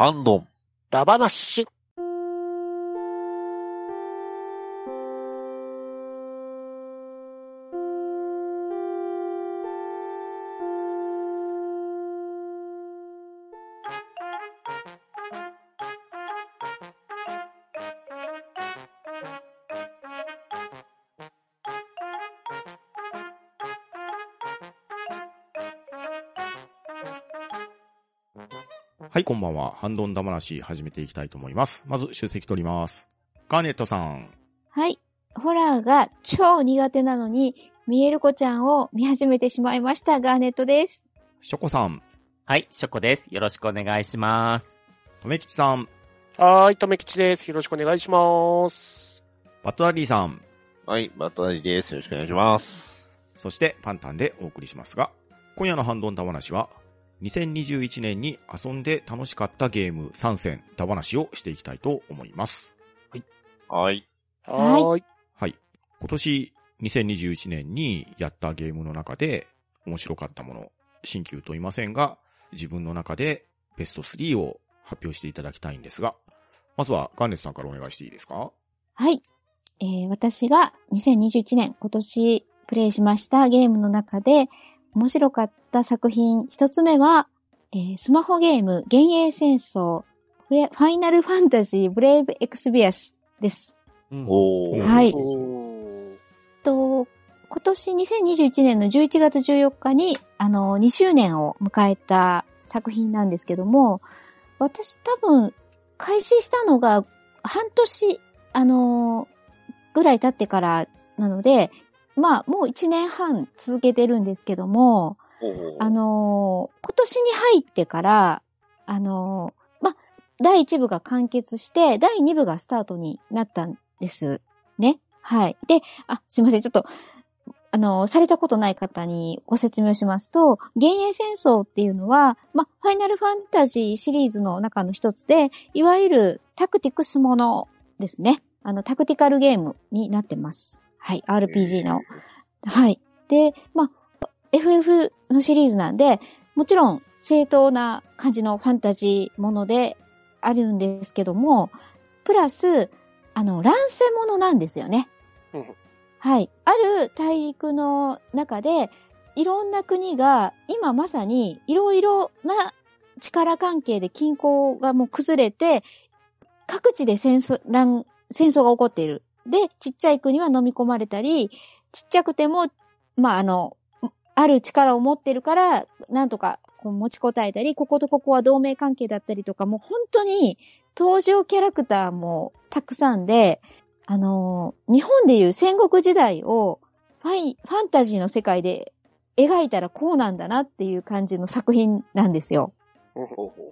ハンドン。ダバは。ハンドンダ話始めていきたいと思います。まず、出席取ります。ガーネットさん。はい。ホラーが超苦手なのに、見える子ちゃんを見始めてしまいました。ガーネットです。ショコさん。はい、ショコです。よろしくお願いします。とめきちさん。はーい、とめきちです。よろしくお願いします。バットダディさん。はい、バットダディです。よろしくお願いします。そして、パンタンでお送りしますが、今夜のハンドンダ話は、2021年に遊んで楽しかったゲーム3選、ダ話をしていきたいと思います。はい。はーい。はい。今年、2021年にやったゲームの中で、面白かったもの、新旧と言いませんが、自分の中でベスト3を発表していただきたいんですが、まずはガンネツさんからお願いしていいですか？はい。えー、私が2021年、今年プレイしましたゲームの中で、面白かった作品、一つ目は、えースマホゲーム、幻影戦争、フレファイナルファンタジー、ブレイブエクスビアスです。おー。はいと、今年2021年の11月14日に、あの、2周年を迎えた作品なんですけども、私多分、開始したのが半年、あの、ぐらい経ってからなので、まあ、もう1年半続けてるんですけども、あのー今年に入ってから、あのーま、第1部が完結して、第2部がスタートになったんです。ね。はい。で、あ、すいません。ちょっと、あのーされたことない方にご説明をしますと、幻影戦争っていうのは、ま、ファイナルファンタジーシリーズの中の一つで、いわゆるタクティクスものですね。あの、タクティカルゲームになってます。はい。RPG の。はい。で、まあ、FF のシリーズなんで、もちろん正当な感じのファンタジーものであるんですけども、プラス、あの、乱世ものなんですよねうん。はい。ある大陸の中で、いろんな国が今まさにいろいろな力関係で均衡がもう崩れて、各地で戦争、乱、戦争が起こっている。で、ちっちゃい国は飲み込まれたり、ちっちゃくても、まあ、あの、ある力を持ってるから、なんとかこう持ちこたえたり、こことここは同盟関係だったりとか、もう本当に登場キャラクターもたくさんで、あのー日本でいう戦国時代をファイ、ファンタジーの世界で描いたらこうなんだなっていう感じの作品なんですよ。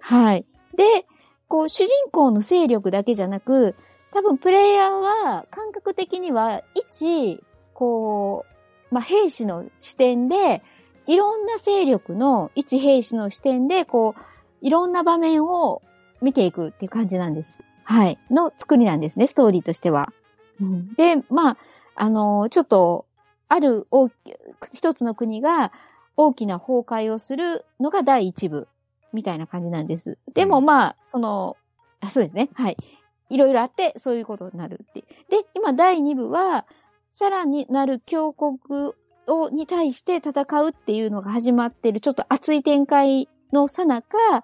はい。で、こう、主人公の勢力だけじゃなく、多分プレイヤーは感覚的には、一、こう、まあ、兵士の視点で、いろんな勢力の一兵士の視点で、こう、いろんな場面を見ていくっていう感じなんです。はい。の作りなんですね、ストーリーとしては。うん、で、まあ、あのちょっと、ある大き、一つの国が大きな崩壊をするのが第一部。みたいな感じなんです。でもうんまあ、その、あ、そうですね。はい。いろいろあって、そういうことになるって。で、今第2部は、さらになる強国を、に対して戦うっていうのが始まってる、ちょっと熱い展開のさなか、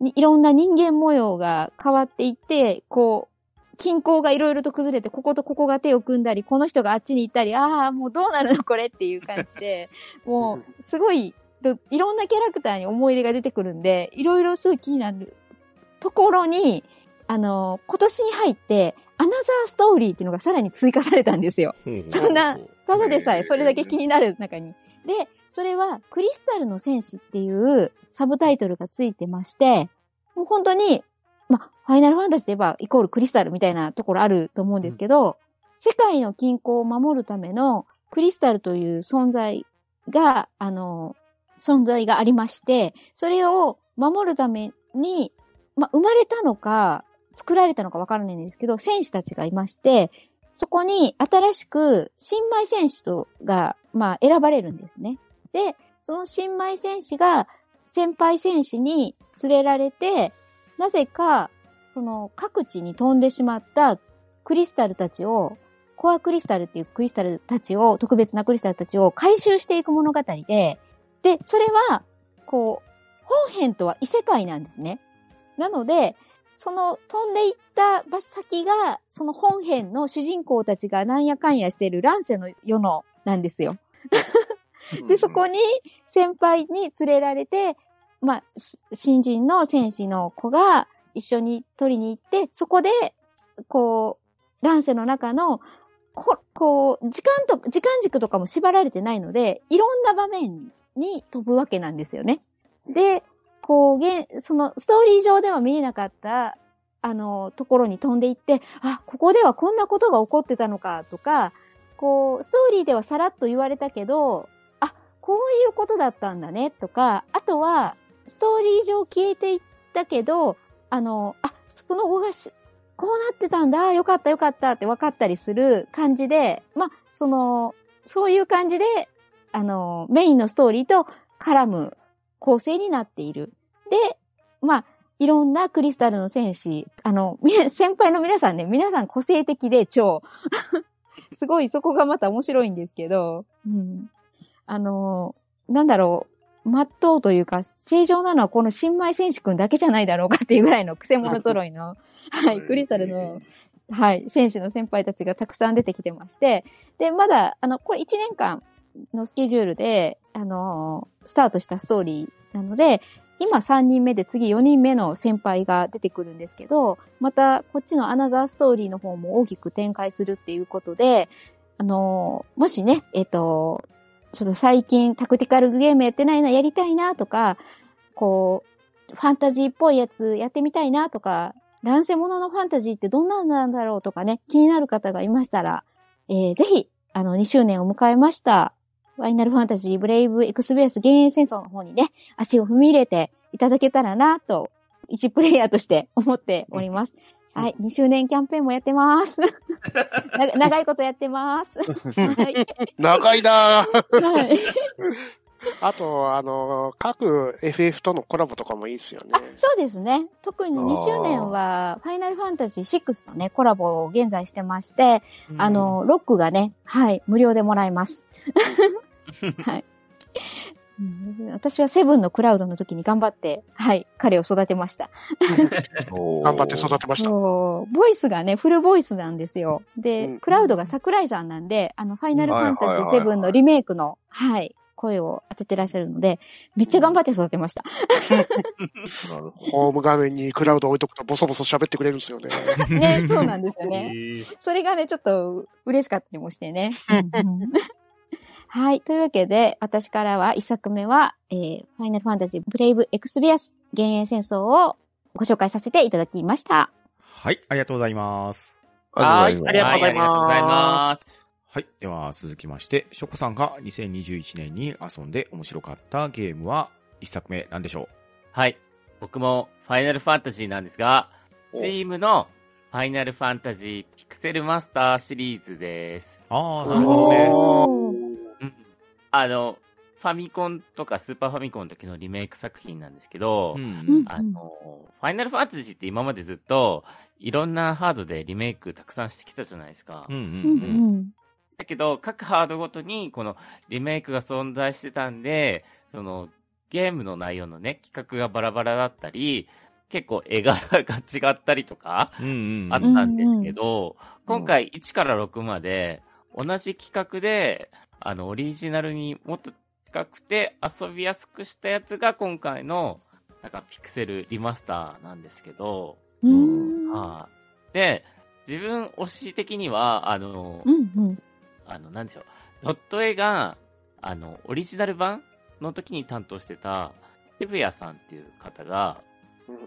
にいろんな人間模様が変わっていって、こう、均衡がいろいろと崩れて、こことここが手を組んだり、この人があっちに行ったり、ああ、もうどうなるのこれっていう感じで、もう、すごい、といろんなキャラクターに思い入れが出てくるんで、いろいろすごい気になるところに、あの、今年に入って、アナザーストーリーっていうのがさらに追加されたんですよ。そんな、ただでさえそれだけ気になる中に。で、それは、クリスタルの戦士っていうサブタイトルがついてまして、もう本当に、ま、ファイナルファンタジーといえばイコールクリスタルみたいなところあると思うんですけど、世界の均衡を守るためのクリスタルという存在が、あの、存在がありまして、それを守るために、ま、生まれたのか、作られたのかわからないんですけど、戦士たちがいまして、そこに新しく新米戦士とが、まあ、選ばれるんですね。で、その新米戦士が先輩戦士に連れられて、なぜか、その各地に飛んでしまったクリスタルたちを、コアクリスタルっていうクリスタルたちを、特別なクリスタルたちを回収していく物語で、で、それは、こう、本編とは異世界なんですね。なので、その飛んでいった場所先が、その本編の主人公たちがなんやかんやしている乱世の世のなんですよ。で、そこに先輩に連れられて、まあ、し新人の戦士の子が一緒に取りに行って、そこで、こう、乱世の中の、ここう、時間と、時間軸とかも縛られてないので、いろんな場面に飛ぶわけなんですよね。で、こう、げんその、ストーリー上では見えなかった、あの、ところに飛んでいって、あ、ここではこんなことが起こってたのか、とか、こう、ストーリーではさらっと言われたけど、あ、こういうことだったんだね、とか、あとは、ストーリー上消えていったけど、あの、あ、その後がし、こうなってたんだ、よかったよかったって分かったりする感じで、まあ、その、そういう感じで、あの、メインのストーリーと絡む構成になっている。で、まあ、いろんなクリスタルの戦士、あの、み 先輩の皆さんね、皆さん個性的で超、すごいそこがまた面白いんですけど、うん。あの、なんだろう、まっとうというか、正常なのはこの新米戦士くんだけじゃないだろうかっていうぐらいの癖者揃いの、はい、クリスタルの、はい、戦士の先輩たちがたくさん出てきてまして、で、まだ、あの、これ1年間のスケジュールで、あの、スタートしたストーリーなので、今3人目で次4人目の先輩が出てくるんですけど、またこっちのアナザーストーリーの方も大きく展開するっていうことで、あの、もしね、えっ、と、ちょっと最近タクティカルゲームやってないな、やりたいなとか、こう、ファンタジーっぽいやつやってみたいなとか、乱世者のファンタジーってどんなんなんだろうとかね、気になる方がいましたら、えーぜひ、あの、2周年を迎えました、ファイナルファンタジーブレイブエクスベース幻影戦争の方にね、足を踏み入れていただけたらなと、一プレイヤーとして思っております。はい、2周年キャンペーンもやってます。な 長いことやってます。はい。長いなぁはい。あと、あの、各 FF とのコラボとかもいいですよね。あ、そうですね。特に2周年は、ファイナルファンタジー6とね、コラボを現在してまして、あの、ロックがね、はい、無料でもらえます。はい。うん私はセブンのクラウドの時に頑張って、はい、彼を育てました。頑張って育てました。ボイスがね、フルボイスなんですよ。で、うんクラウドが桜井さんなんで、あの、ファイナルファンタジーはいはいはいはい7のリメイクの、はい、声を当ててらっしゃるので、めっちゃ頑張って育てました。ホーム画面にクラウド置いとくとボソボソ喋ってくれるんですよね。ね、そうなんですよえね。ーそれがね、ちょっと嬉しかったりもしてね。はい。というわけで、私からは一作目は、えー、ファイナルファンタジーブレイブエクスビアス幻影戦争をご紹介させていただきました。はい、ありがとうございます。はいあありがとうございますはありがとうございます。はい。では、続きまして、ショコさんが2021年に遊んで面白かったゲームは、一作目なんでしょはい。僕もファイナルファンタジーなんですが、おチームのファイナルファンタジーピクセルマスターシリーズです。うああ、なるほどね。あの、ファミコンとかスーパーファミコンの時のリメイク作品なんですけど、うんうんあの、ファイナルファンタジーって今までずっと、いろんなハードでリメイクたくさんしてきたじゃないですか。うん。うんうんううんん。だけど、各ハードごとに、このリメイクが存在してたんで、その、ゲームの内容のね、企画がバラバラだったり、結構絵柄が違ったりとか、うんうんうん。あったんですけど、今回1から6まで、同じ企画で、あの、オリジナルにもっと近くて遊びやすくしたやつが今回の、なんかピクセルリマスターなんですけど、うん。はい。で、自分推し的には、あの、うんうん。あの、なんでしょう。ドット絵が、あの、オリジナル版の時に担当してた、渋谷さんっていう方が、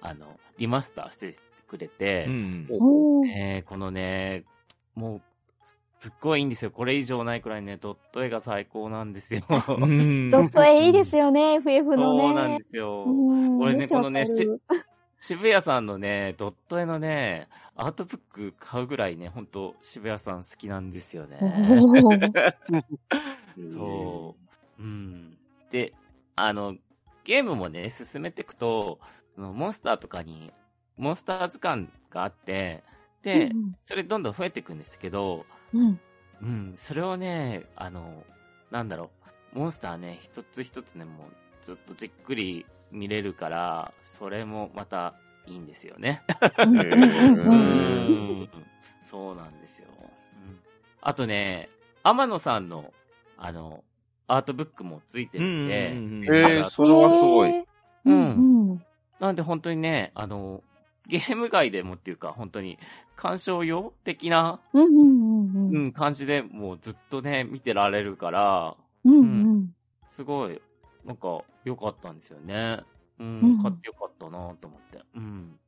あの、リマスターしてくれて、うんおーえーこのね、もう、すすっごいいいんですよ。これ以上ないくらいね、ドット絵が最高なんですよ。うん。ドット絵いいですよね、FF のね。そうなんですよ。うんこれねこのね渋谷さんのね、ドット絵のね、アートブック買うぐらいね、ほんと渋谷さん好きなんですよね。そう。うん。で、あの、ゲームもね、進めていくと、モンスターとかにモンスター図鑑があって、で、うんそれどんどん増えていくんですけど、うん。うん、それをね、あの、なんだろう、モンスターね、一つ一つね、もうずっとじっくり見れるから、それもまたいいんですよね。うん。そうなんですよ。うんあとね、天野さんの、あの、アートブックもついてるんで、うんうんうんうんえー、それはすごい。ううんん。なんで本当にね、あの、ゲーム外でもっていうか、本当に、鑑賞用的な、うん。うん。うん。うん、感じでもうずっとね、見てられるから、うん。うん。すごい、なんか、良かったんですよね。うん、うん買ってよかったなと思って。うん。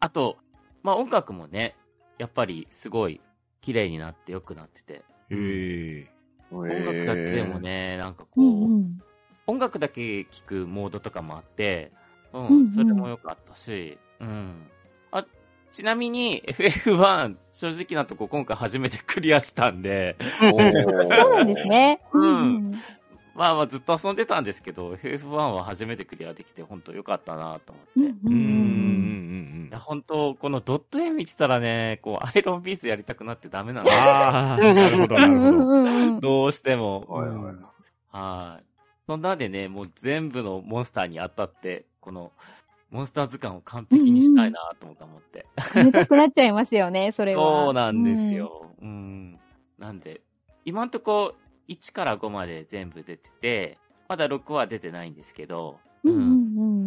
あと、まあ音楽もね、やっぱりすごい綺麗になって良くなってて、へえ。音楽だけでもね、なんかこうう、ん。音楽だけ聴くモードとかもあって、うん、うんうんそれも良かったし、うん。あ、ちなみに FF1、正直なとこ今回初めてクリアしたんで、そうなんですね。うんまあまあずっと遊んでたんですけど、FF1 は初めてクリアできて本当良かったなと思って。うん。うんうんうんいや、本当このドット絵見てたらね、こう、アイロンビーズやりたくなってダメなんですよ。ああ、なるほど、なるほど。うん。どうしても。はいはいうんはい。そんなんでね、もう全部のモンスターに当たって、この、モンスター図鑑を完璧にしたいなと思って。見たくなっちゃいますよね、それは。そうなんですよ。うん。なんで、今んとこ1から5まで全部出てて、まだ6は出てないんですけど、うん。うん。う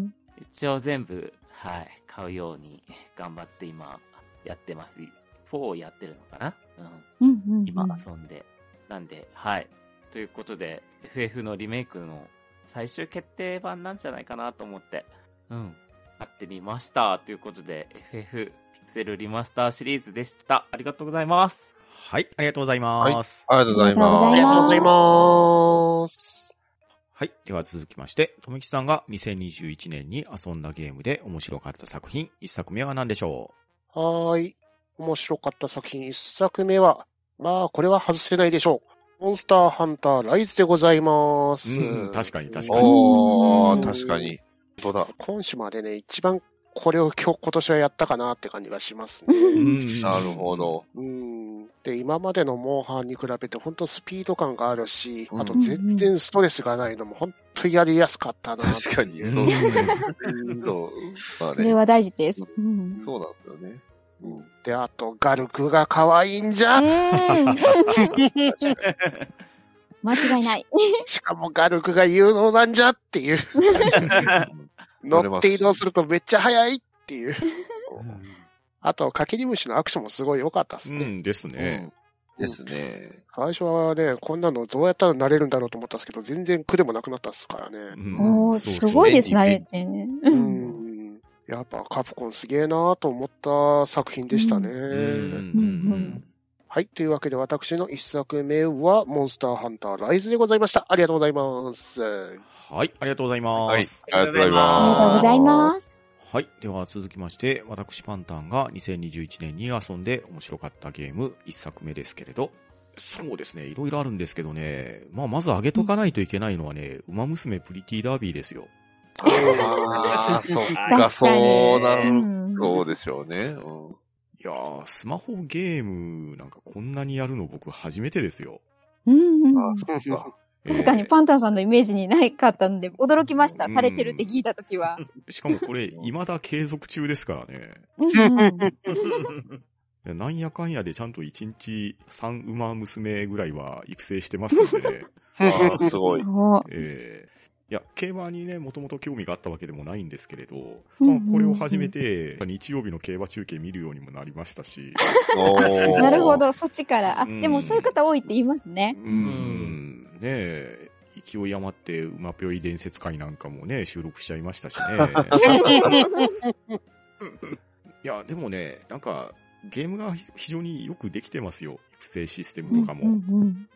ん。一応全部、はい、買うように頑張って今、やってます。4をやってるのかな？うん。うん。うん。今遊んで。なんで、はい。ということで、FF のリメイクの最終決定版なんじゃないかなと思って、うん、買ってみました。ということで、FF ピクセルリマスターシリーズでした。ありがとうございます。はい、ありがとうございます。ありがとうございありがとうございます。ありがとうございます。はい。では続きまして、とめきさんが2021年に遊んだゲームで面白かった作品、一作目は何でしょはーい。面白かった作品一作目は、まあ、これは外せないでしょう。モンスターハンターライズでございます。うん確かに確かにおー、うん確かに。本当だ。今週までね、一番これを今日、今年はやったかなって感じがしますね。なるほ。ど。うん。で、今までのモンハンに比べて本当スピード感があるし、うんあと全然ストレスがないのも本当にやりやすかったな。確かに。うんそうですね。うんそう。まあそれね。は大事です。うん。そうなんですよね。うん。で、あと、ガルクが可愛いんじゃ。うん 間違いない。しかもガルクが有能なんじゃっていう。乗って移動するとめっちゃ速いっていう。あと、かけり虫のアクションもすごい良かったですね。うんですね。ですね。最初はね、こんなのどうやったらなれるんだろうと思ったんですけど、全然苦でもなくなったですからね。うんおすごいですね、あれってね。う。ん。やっぱカプコンすげえなーと思った作品でしたね。うんうんうんはい。というわけで私の一作目は、モンスターハンターライズでございました。ありがとうございます。はい、ありがとうございはい。ます。ありがとうございありまがとうございます。はい。では続きまして、私パンタンが2021年に遊んで面白かったゲーム一作目ですけれど、そうですね、いろいろあるんですけどね、まあまず挙げとかないといけないのはね、馬娘プリティダービーですよ。す。ああ、そっか、そ。うなうんん、そうでしょうね。うんいやー、スマホゲームなんかこんなにやるの僕初めてですよ。うんうんああ、そっか。確かにパンタンさんのイメージにないかったんで、驚きました。うんされてるって聞いたときは。しかもこれ、未だ継続中ですからね。うん なんやかんやでちゃんと1日3馬娘ぐらいは育成してますんでね。ああ、すごい。おええいや、競馬にね、もともと興味があったわけでもないんですけれど、うんうんうんまあ、これを始めて、日曜日の競馬中継見るようにもなりましたし、なるほ。ど、そっちから。あ、うんでもそういう方多いって言いますね。うん、ねえ、勢い余って馬ぴょい伝説会なんかもね、収録しちゃいましたしね。いや、でもね、なんか、ゲームが非常によくできてますよ。育成システムとかも。うんうん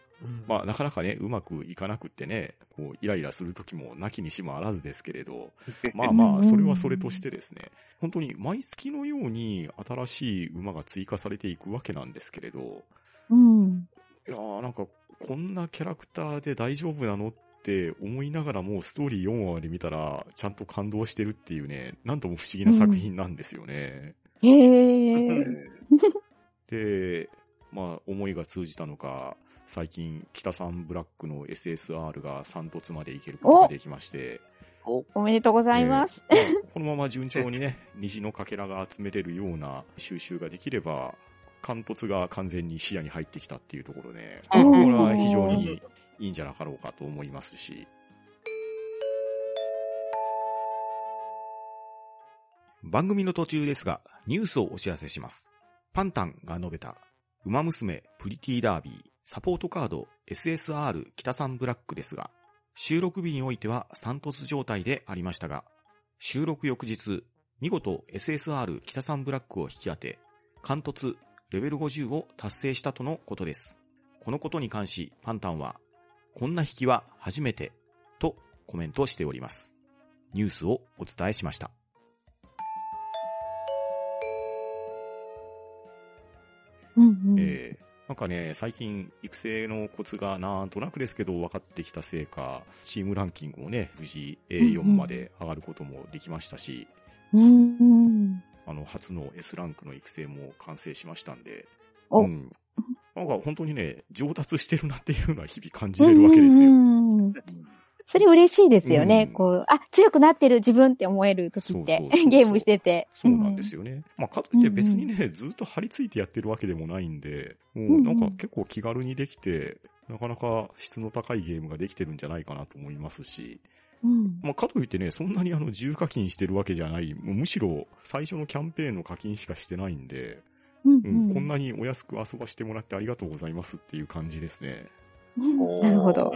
まあ、なかなかね、うまくいかなくってね、こう、イライラするときもなきにしもあらずですけれど、まあまあ、それはそれとしてですね、本当に毎月のように新しい馬が追加されていくわけなんですけれど、うん。いやーなんか、こんなキャラクターで大丈夫なのっって思いながらもストーリー4話まで見たら、ちゃんと感動してるっていうね、なんとも不思議な作品なんですよね。へえ。で、まあ、思いが通じたのか、最近、北さんブラックの SSR が3突までいけることができまして、お。めでとうございます。えーまあこのまま順調にね、虹のかけらが集めれるような収集ができれば、貫突が完全に視野に入ってきたっていうところで、うん。これは非常にいいんじゃなかろうかと思いますし、番組の途中ですが、ニュースをお知らせします。パンタンが述べた、ウマ娘プリティダービー、サポートカード SSR 北三ブラックですが、収録日においては三突状態でありましたが、収録翌日、見事 SSR 北三ブラックを引き当て、貫突レベル50を達成したとのことです。このことに関し、パンタンは、こんな引きは初めて、とコメントしております。ニュースをお伝えしました。うんうんえーなんかね、最近育成のコツがなんとなくですけど分かってきたせいか、チームランキングもね、無事 A4 まで上がることもできましたし、うんうんあの、初の S ランクの育成も完成しましたんで、おうん。なんか本当にね、上達してるなっていうのは日々感じれるわけですよ。うんうんそれ嬉しいですよね。うんこう、あ、強くなってる自分って思える時ってそうそうそう ゲームしてて。そうなんですよね。まあ、かといって別にね、ずっと張り付いてやってるわけでもないんで、もうなんか結構気軽にできて、なかなか質の高いゲームができてるんじゃないかなと思いますし、うん。まあ、かといってね、そんなにあの、重課金してるわけじゃない、むしろ最初のキャンペーンの課金しかしてないんで、うんうん、こんなにお安く遊ばしてもらってありがとうございますっていう感じですね。う んなるほど。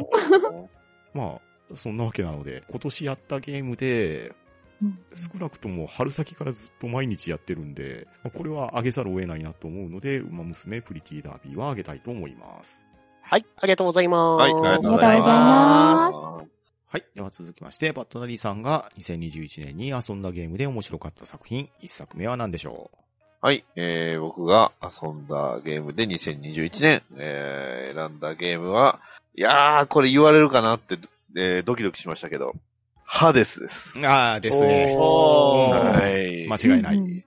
まあ、そんなわけなので、今年やったゲームで、うん少なくとも春先からずっと毎日やってるんで、これは上げざるを得ないなと思うので、馬娘プリティダービーは上げたいと思います。はい、ありがとうございます。はい、ありがとうございま。ますはい。では続きまして、バットナリーさんが2021年に遊んだゲームで面白かった作品、一作目は何でしょはい、えー、僕が遊んだゲームで2021年、えー、選んだゲームは、いやー、これ言われるかなって、えー、ドキドキしましたけど、ハデスです。うああ、ですね。おーはい。間違いない。うん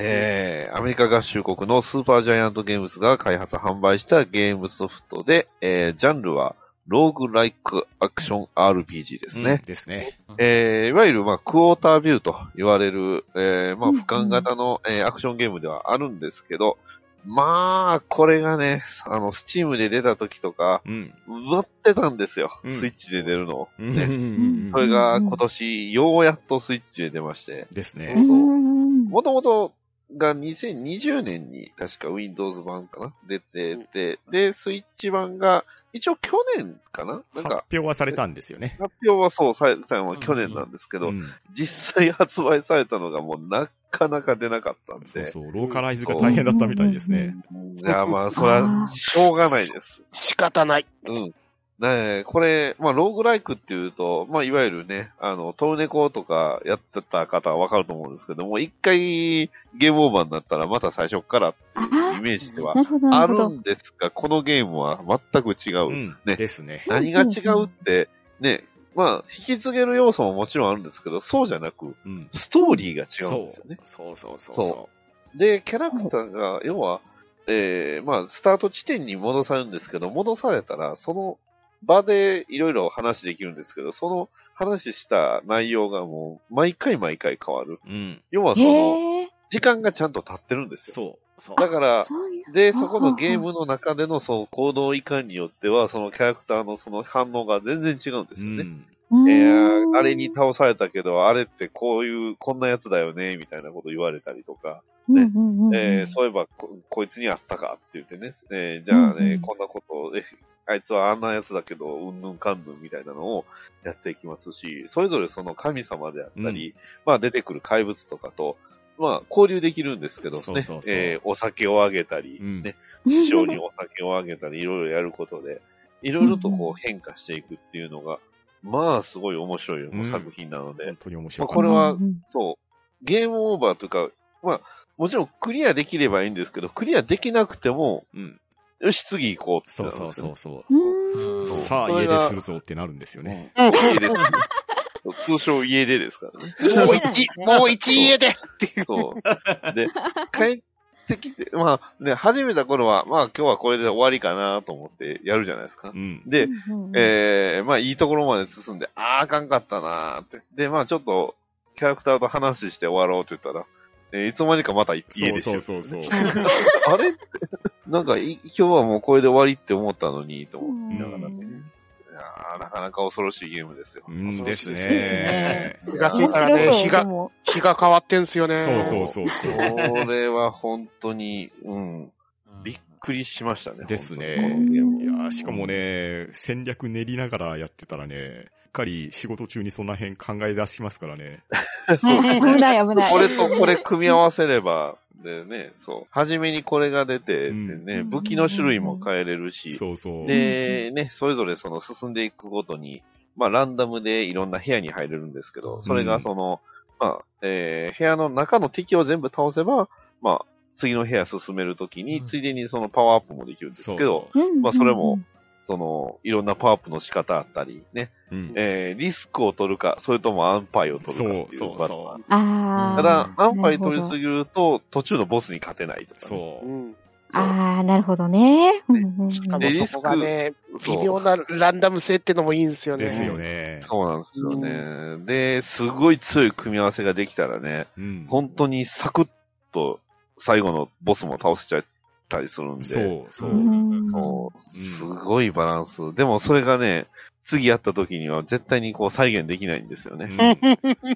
えー、アメリカ合衆国のスーパージャイアントゲームズが開発販売したゲームソフトで、えー、ジャンルは、ローグライクアクション RPG ですね。うんですね。えー、いわゆる、まあ、クォータービューと言われる、えー、まあ、うん俯瞰型の、えーアクションゲームではあるんですけど、まあ、これがね、あの、スチームで出た時とか、うん。待ってたんですよ。うん。スイッチで出るのを。うん。ね。うん。それが今年、ようやっとスイッチで出まして、ですね。もともとが2020年に確か Windows 版かな？出てて、で、スイッチ版が一応去年かな？なん発か、表はされたんですよね。発表はそうされたのは去年なんですけど、うん。実際発売されたのがもうなかなか出なかったんで。そうそう、ローカライズが大変だったみたいですね。いや、まあ、それはしょうがないです。仕方ない。うん。ねえ、これ、まあ、ローグライクっていうと、まあ、いわゆるね、あの、トルネコとかやってた方はわかると思うんですけども、一回ゲームオーバーになったらまた最初からっていうイメージではあ。るんですが、このゲームは全く違う。うん。ねですね。何が違うって、ね、まあ、引き継げる要素ももちろんあるんですけど、そうじゃなく、うん。ストーリーが違うんですよね。そうそうそうそそうで、キャラクターが、要は、えー、まあ、スタート地点に戻されるんですけど、戻されたら、その場でいろいろ話できるんですけど、その話した内容がもう、毎回毎回変わる。う。うん。要はその。時間がちゃんと経ってるんですよ。そう。そう。だから。で、そこのゲームの中でのその行動いかんによっては、そのキャラクターのその反応が全然違うんですよね。うん。うんえー、あれに倒されたけど、あれってこういう、こんなやつだよね、みたいなこと言われたりとか、ねうんうんうんえーそういえばこ、こいつにあったかって言ってね、えーじゃあね、うんうんこんなことを、えあいつはあんなやつだけど、うんぬんかんぬんみたいなのをやっていきますし、それぞれその神様であったり、まあ出てくる怪物とかと、まあ交流できるんですけどね、そうそうそう。えーお酒をあげたり、うん。ね、師匠にお酒をあげたり、いろいろやることで、いろいろとこう変化していくっていうのが、まあすごい面白いうん。作品なので、本当に面白かった。これはそう、ゲームオーバーというか、まあ、もちろんクリアできればいいんですけど、クリアできなくても、うん。よし、次行こうってね。そうそうそう。う。うん。さあ、家でするぞってなるんですよね。うん。家で通称家出ですからね。もう一、ね もう一家でっていう。そう。で、帰ってきて、まあね、始めた頃は、まあ今日はこれで終わりかなと思ってやるじゃないですかう。ん。で、うんうんええまあいいところまで進んで、ああ、あかんかったなーって。で、まあちょっと、キャラクターと話して終わろうって言ったら、えーいつの間にかまた家でしそうよそうそうそう。あれ？って、なんかい、今日はもうこれで終わりって思ったのに、と思いながらね。うんいやーなかなか恐ろしいゲームですよ。うんですね。気がついたらね、日が日が変わってんすよね。そうそうそうそう。これは本当に、うん、びっくりしましたね。ですねいやーしかもね、戦略練りながらやってたらね、しっかり仕事中にその辺考え出しますからね。危ない危ない。これとこれ組み合わせれば、でね、そう。初めにこれが出て、うん。でね、武器の種類も変えれるし、そうそう。で、ね、それぞれその進んでいくごとに、まあランダムでいろんな部屋に入れるんですけど、それがその、まあ、えー部屋の中の敵を全部倒せば、まあ、次の部屋進めるときに、うん。ついでにそのパワーアップもできるんですけど、そううん。まあそれも、その、いろんなパワーアップの仕方あったり、ね、うん。えーリスクを取るか、それともアンパイを取るかっていう。そうそうそうああ。ただ、アンパイ取りすぎると、途中のボスに勝てないとか、ね。そうう。ん。ああ、なるほどね。うんうんうんしかでもそこがね、微妙なランダム性ってのもいいんですよね。ですよね。そうなんですよね。で、すごい強い組み合わせができたらね、うん。本当にサクッと最後のボスも倒せちゃったりするんで、そうそうう。んそうすごいバランス。でもそれがね、次やった時には絶対にこう再現できないんですよね。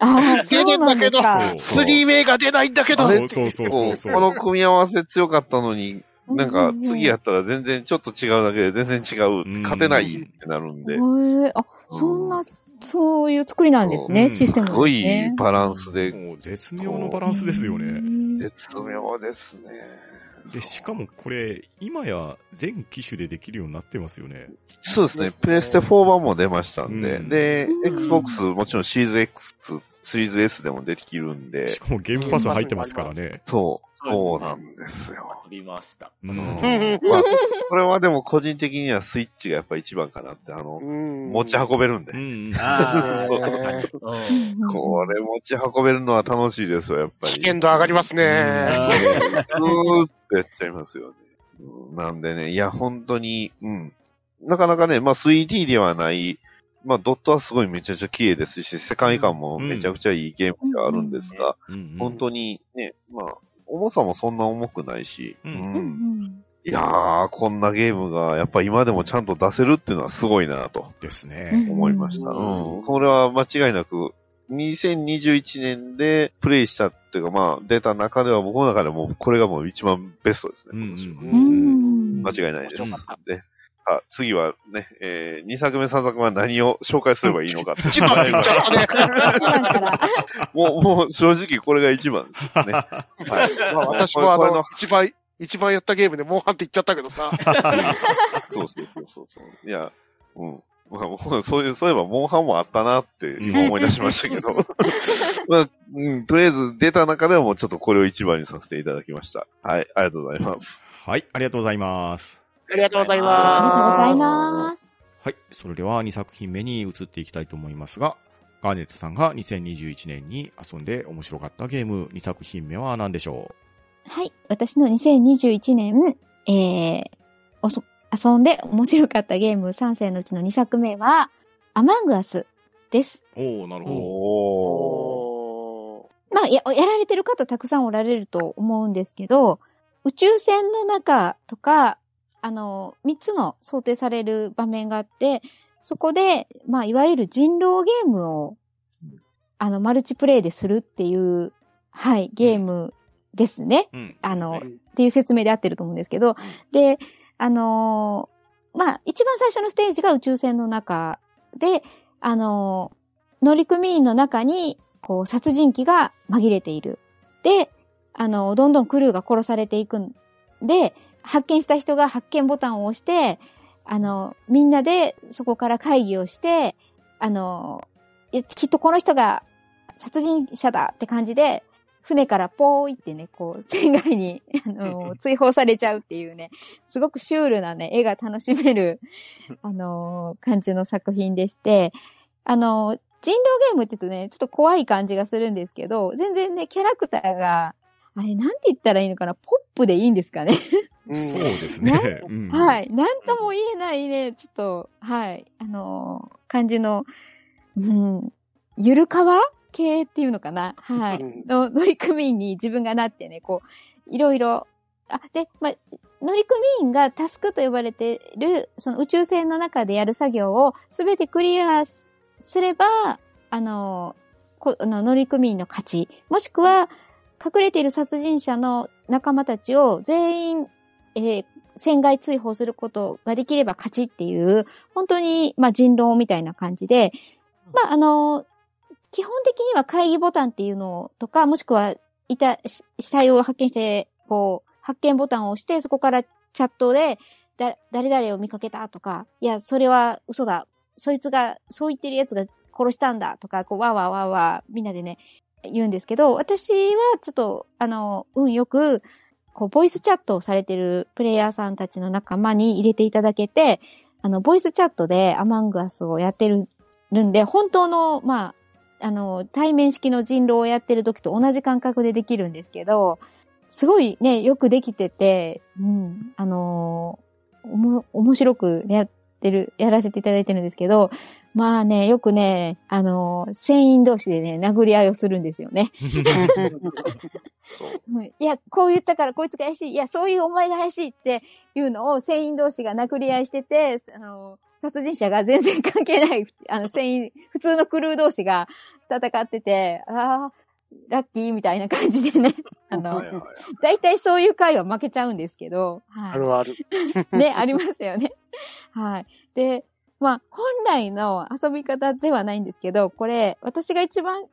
ああ、そうなんですか。そうスリーメイが出ないんだけど、そうそうそうこそうそう。この組み合わせ強かったのに、なんか次やったら全然ちょっと違うだけで全然違う。うん勝てないってなるんで。へえあ、そんな、そういう作りなんですね、うんシステムすごいね。バランスで、もう絶妙のバランスですよね。ね。絶妙ですね。で、しかもこれ、今や全機種でできるようになってますよね。そうですね。プレステ4版も出ましたんで、うんで、うん Xbox もちろんシリーズ X、シリーズ S でもできるんで、しかもゲームパス入ってますからね。そう、そうなんですよ。遊びました。うんうんまあ、これはでも個人的にはスイッチがやっぱ一番かなって、あの、うん持ち運べるんでう。ん。あそうあ、確かに。うんこれ持ち運べるのは楽しいですよ、やっぱり。危険度上がりますね。あずーっとやっちゃいますよね。うんなんでね、いや、本当に、うん。なかなかね、まあ 3D ではない、まあドットはすごいめちゃくちゃ綺麗ですし、世界観もめちゃくちゃいいゲームではあるんですが、うん。本当にね、まあ、重さもそんな重くないし、うん。うん。うんうん。いやー、こんなゲームがやっぱ今でもちゃんと出せるっていうのはすごいなとですね。思いました。ううんん。これは間違いなく、2021年でプレイしたっていうか、まあ、出た中では僕の中でもこれがもう一番ベストですね。うん今年は。ううん。ん間違いないです。面あ次はね、えー、2作目、3作目は何を紹介すればいいのかって。一番って言っちゃったね。一番から。もう、もう正直これが一番ですね。はい。まあ私もあの、一番、一番やったゲームでモンハンって言っちゃったけどさ。そ うそうそうそうそう。いや、うん。まあ、もうそういう、そういえば、モンハンもあったなって、今思い出しましたけど。まあ、うん、とりあえず出た中ではもうちょっとこれを一番にさせていただきました。はい、ありがとうございます。はい、ありがとうございます。ありがとうございありがとうございまます。はい、それでは2作品目に移っていきたいと思いますが、ガーネットさんが2021年に遊んで面白かったゲーム2作品目は何でしょはい。私の2021年、えー、おそ遊んで面白かったゲーム3選のうちの2作目は、アマングアスです。うおー、なるほど。おおまあ、や、やられてる方たくさんおられると思うんですけど、宇宙船の中とか、あの、3つの想定される場面があって、そこで、まあ、いわゆる人狼ゲームを、あの、マルチプレイでするっていう、はい、ゲームですね。うん。あのですねっていう説明で合ってると思うんですけど、で、あのーまあ、一番最初のステージが宇宙船の中で、あのー乗組員の中に、こう、殺人鬼が紛れている。で、あのーどんどんクルーが殺されていくんで、発見した人が発見ボタンを押して、あのーみんなでそこから会議をして、あのきっとこの人が殺人者だって感じで、船からポーイってね、こう、船外に、あのー、追放されちゃうっていうね、すごくシュールなね、絵が楽しめる、あのー、感じの作品でして、あのー、人狼ゲームって言うとね、ちょっと怖い感じがするんですけど、全然ね、キャラクターが、あれ、なんて言ったらいいのかな、ポップでいいんですかね？そうですね。はい。なんとも言えないね、ちょっと、はい、あのー、感じの、うん、ゆるかわ系っていうのかな？はい。の乗組員に自分がなってね、こう、いろいろ、あ、で、まあ、乗組員がタスクと呼ばれている、その宇宙船の中でやる作業をすべてクリアすれば、あの、この乗組員の勝ち。もしくは、隠れている殺人者の仲間たちを全員、えー、船外追放することができれば勝ちっていう、本当に、まあ、人狼みたいな感じで、まあ、あの、基本的には会議ボタンっていうのとか、もしくは、いた、死体を発見して、こう、発見ボタンを押して、そこからチャットで、だ、誰々を見かけたとか、いや、それは嘘だ。そいつが、そう言ってる奴が殺したんだとか、こう、わーわーわーわー、みんなでね、言うんですけど、私はちょっと、あの、運よく、こう、ボイスチャットをされてるプレイヤーさんたちの仲間に入れていただけて、あの、ボイスチャットでアマングアスをやってるるんで、本当の、まあ、あの、対面式の人狼をやってる時と同じ感覚でできるんですけど、すごいね、よくできてて、うん、あのー、おも、面白くやってる、やらせていただいてるんですけど、まあね、よくね、あのー、船員同士でね、殴り合いをするんですよね。いや、こう言ったからこいつが怪しい。いや、そういうお前が怪しいっていうのを船員同士が殴り合いしてて、あのー殺人者が全然関係ない、あの、船員、普通のクルー同士が戦ってて、ああ、ラッキーみたいな感じでね、あの、大体そういう回は負けちゃうんですけど、はい。あるある。ね、ありますよね。はい。で、まあ、本来の遊び方ではないんですけど、これ、私が一番、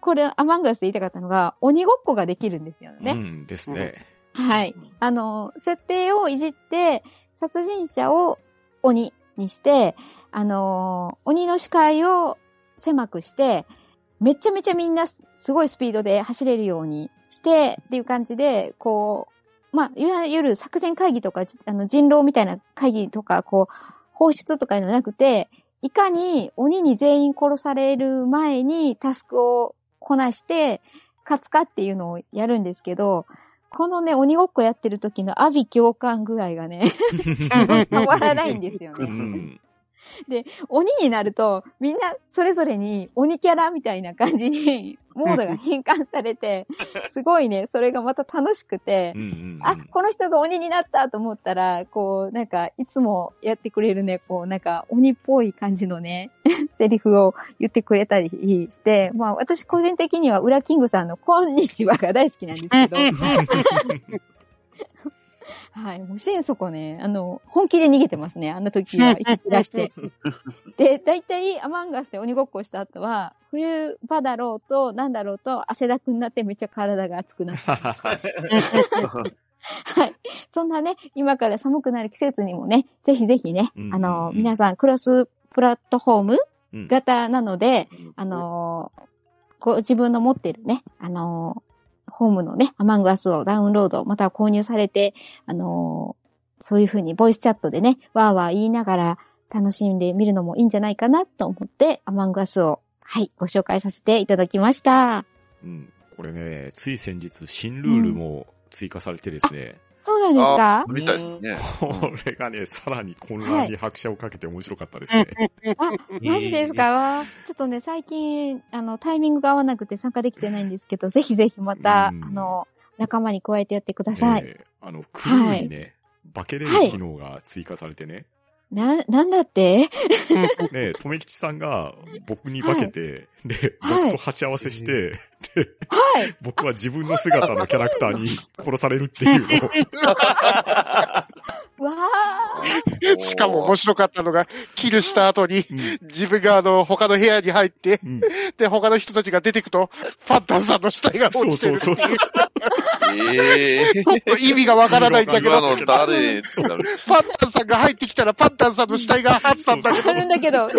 これ、アマンガスで言いたかったのが、鬼ごっこができるんですよね。うんですね。はい。あの、設定をいじって、殺人者を鬼、にして、あのー、鬼の視界を狭くして、めちゃめちゃみんなすごいスピードで走れるようにして、っていう感じで、こう、まあ、いわゆる作戦会議とか、あの、人狼みたいな会議とか、こう、放出とかいうのなくて、いかに鬼に全員殺される前にタスクをこなして、勝つかっていうのをやるんですけど、このね、鬼ごっこやってる時の阿鼻共感具合がね、変わらないんですよね。で、鬼になると、みんなそれぞれに鬼キャラみたいな感じに、モードが変換されて、すごいね、それがまた楽しくて、あ、この人が鬼になったと思ったら、こう、なんか、いつもやってくれるね、こう、なんか、鬼っぽい感じのね、セリフを言ってくれたりして、まあ、私個人的には、ウラキングさんのこんにちはが大好きなんですけど、はい。もう心底ね、あの、本気で逃げてますね。あの時は、行き出して。で、大体、アマンガスで鬼ごっこした後は、冬場だろうと、なんだろうと、汗だくになってめっちゃ体が熱くなって。はい。そんなね、今から寒くなる季節にもね、ぜひぜひね、あの、皆さん、クロスプラットフォーム型なので、あの、ご自分の持ってるね、あの、ホームのね、アマングアスをダウンロード、または購入されて、あのー、そういうふうにボイスチャットでね、わーわー言いながら楽しんでみるのもいいんじゃないかなと思って、アマングアスを、はい、ご紹介させていただきました。うん。これね、つい先日、新ルールも追加されてですね、そうなんですか？みたいですね。これがね、さらに混乱に拍車をかけて面白かったですね。はい、あ、マジですか？ちょっとね、最近、あの、タイミングが合わなくて参加できてないんですけど、ぜひぜひまた、あの、仲間に加えてやってください。えー、あの、クルーにね、はい、化けれる機能が追加されてね。な、なんだって？ねとめきちさんが僕に化けて、はい、で、僕と鉢合わせして、で、はい、僕は自分の姿のキャラクターに殺されるっていうのを。わー。しかも面白かったのが、キルした後に、自分があの、他の部屋に入って、うん、で、他の人たちが出てくと、ファンタンさんの死体が落ちてるっていう。そうそうそうえー、意味がわからないんだけど、ファンタンさんが入ってきたら、パンタンさんの死体があったんだけど。あるんだけど。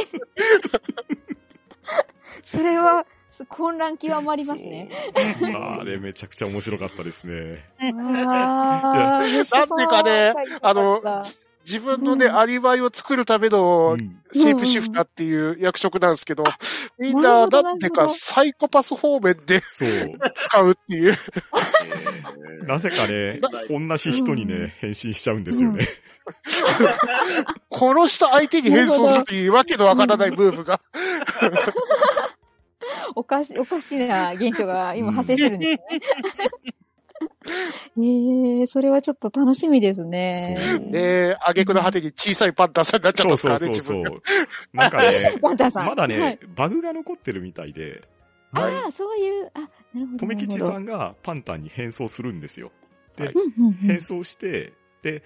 それは、混乱極まりますね。あれめちゃくちゃ面白かったですね。ああ、なんでかね、あの、自分のね、うんアリバイを作るためのうんシェイプシフターっていう役職なんですけど、みんななんでかなるほどサイコパス方面で。使うっていう。え ーなぜかね、同じ人にね、変身しちゃうんですよね。殺した相手に変装するっていうわけのわからないムーブが。おかし、おかしな現象が今発生してるんですね。ええそれはちょっと楽しみですね。そうで、挙句の果てに小さいパンタンさんになっちゃったそんですからね、うそうそう自分が。。そうなんかね。まだね、はいバグが残ってるみたいで、ああ、そういう、あ、なるほど。とめきちさん。んがパンタンに変装するんですよ。で、はい変装して、で、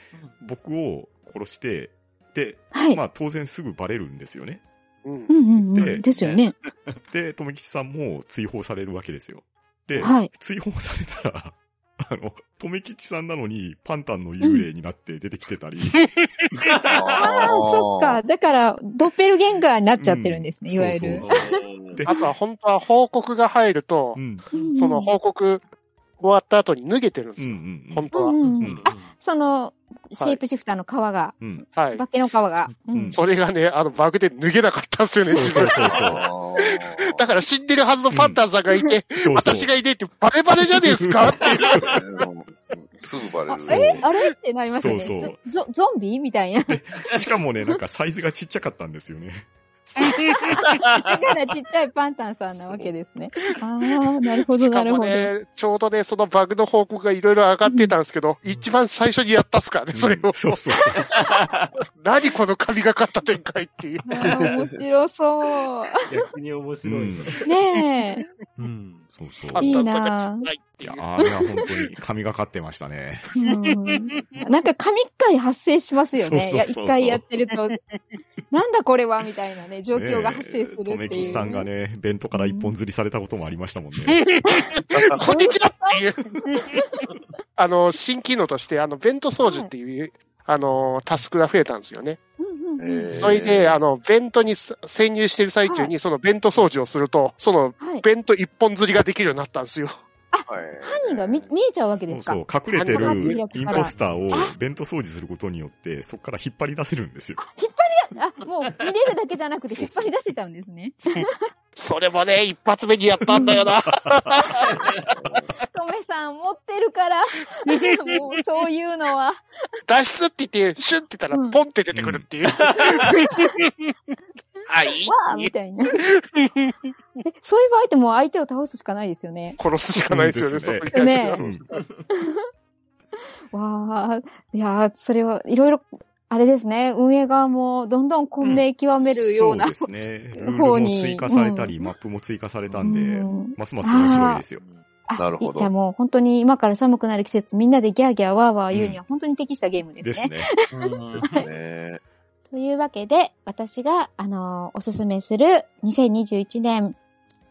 僕を殺して、で、はい。まあ当然すぐバレるんですよね。うんうんうんうでん。ですよね。で、とめきちさんも追放されるわけですよ。で、はい。追放されたら、あの、とめきちさんなのにパンタンの幽霊になって出てきてたり、ああ、そっか。だから、ドッペルゲンガーになっちゃってるんですね、うんいわゆる。そうそうであとは本当は報告が入るとう、ん。うんその報告終わった後に脱げてるんですよ。うんうんうん。本当は。うんうんううん。ん。その、シェイプシフターの皮が、うん。はい。化けの皮が。うん。それがね、あのバグで脱げなかったんですよね、そう自分。そうそう。そう。あー。だから死んでるはずのパンタンさんがいて、そうそう。私がいねえってバレバレじゃねえですか？っていう。うん。すぐバレある。えあれってなりますよね。そうそうゾゾゾンビみたいな。だしかもね、なん。かサイズがちっちゃかったん。ですよね。からちっちゃいパンタンさんなわけですね。ああ、なるほど、しかもなるほど。ね、ちょうどね、そのバグの報告がいろいろ上がってたんですけど、一番最初にやったっすからね、それを。うんそうそうそう。何この神がかった展開っていう。面白そう。逆に面白い。うんねうん。そうそう。パいいンタンさんがなちっちゃいっていや。あれは本当に 神がかってましたね。え。うんなんか神回発生しますよね。一回やってると、なんだこれはみたいなね、状況が発生するっていう。とめきちさんがね、ベントから一本釣りされたこともありましたもんね。こんにちはっていう。あの、新機能として、あの、ベント掃除っていう、あの、タスクが増えたんですよね。それで、あの、ベントに潜入してる最中に、そのベント掃除をすると、その、はい。ベント一本釣りができるようになったんですよ。はい犯人が見見えちゃうわけですか？そうそう、隠れてあるのインポスターをベント掃除することによって、そこから引っ張り出せるんですよ。引っ張りだ、あ、もう見れるだけじゃなくて引っ張り出せちゃうんですね。それもね、一発目にやったんだよな。トメさん持ってるから、もうそういうのは。脱出って言って、シュンって言ったら、うんポンって出てくるっていう。はい。わーみたいな。え、そういう場合ってもう相手を倒すしかないですよね。殺すしかないですよね、そこに関してはうんわあ、いやーそれはいろいろ、あれですね、運営側もどんどん混迷極めるような。そうですね。ルールも方に追加されたり、マップも追加されたんで、うんますます面白いですよ。あなるほどじゃあもう本当に今から寒くなる季節、みんなでギャーギャーワーワー言うには本当に適したゲームでね。ですすね。ですね。というわけで、私が、あのーおすすめする2021年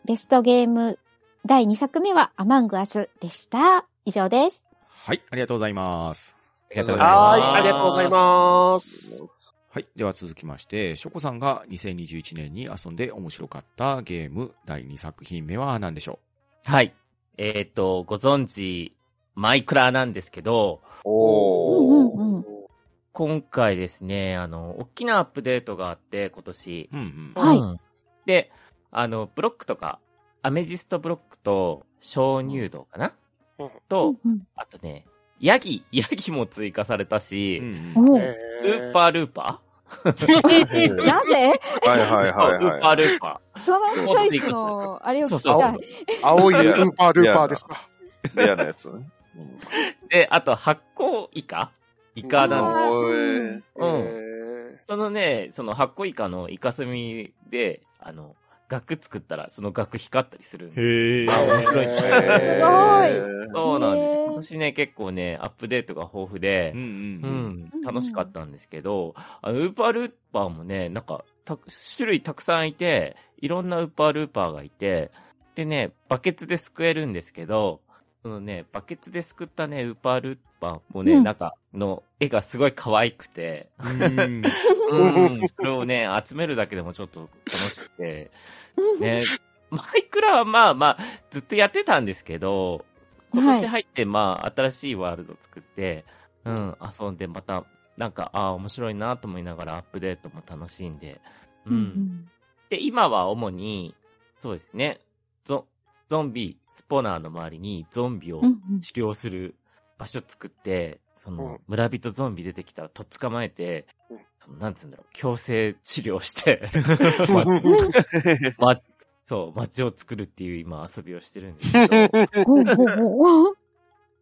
ベストゲーム第2作目はアマングアスでした。以上です。はい、ありがとうございます。ありがとうございます。はい、ありがとうございます。はい。では続きまして、ショコさんが2021年に遊んで面白かったゲーム第2作品目は何でしょはい。えっ、と、ご存知、マイクラなんですけど、おー。うんうんうん今回ですね、あの、大きなアップデートがあって、今年。ううんうん。はいうんで、あの、ブロックとか、アメジストブロックと、鍾乳洞かな？うんと、うんあとね、ヤギ、ヤギも追加されたし、ウーパールーパなぜ？はいはいーはいウーパはールーパそのチョイスの、あれを聞きたい。青いルーパールーパーですか？い。レアなやつね。うんー。で、あと発酵イカイカなんだ。うんえそのね、その発酵イカのイカスミで、あの、額作ったら、その額光ったりするんで。へえ。ー面白いえへーそうなんです今年ね、結構ね、アップデートが豊富でうん、ううんうん。ん、楽しかったんですけど、あのウーパールーパーもね、なんか、た種類たくさんいて、いろんなウーパールーパーがいて、でね、バケツですくえるんですけど、そのね、バケツですくったね、ウーパールーパーもね、うん。なんか、の絵がすごい可愛くて、うん。うん、それをね、集めるだけでもちょっと楽しくて、ね、マイクラはまあまあ、ずっとやってたんですけど、今年入ってまあ、新しいワールド作って、うん、遊んでまた、なんか、ああ、面白いなと思いながらアップデートも楽しんで、うん。うん、で、今は主に、そうですね、ゾ、ゾンビ、スポナーの周りにゾンビを治療する場所作って、その、村人ゾンビ出てきたらとっ捕まえて、なんつうんだろう、強制治療して ま、そう、街を作るっていう今遊びをしてるんですけど。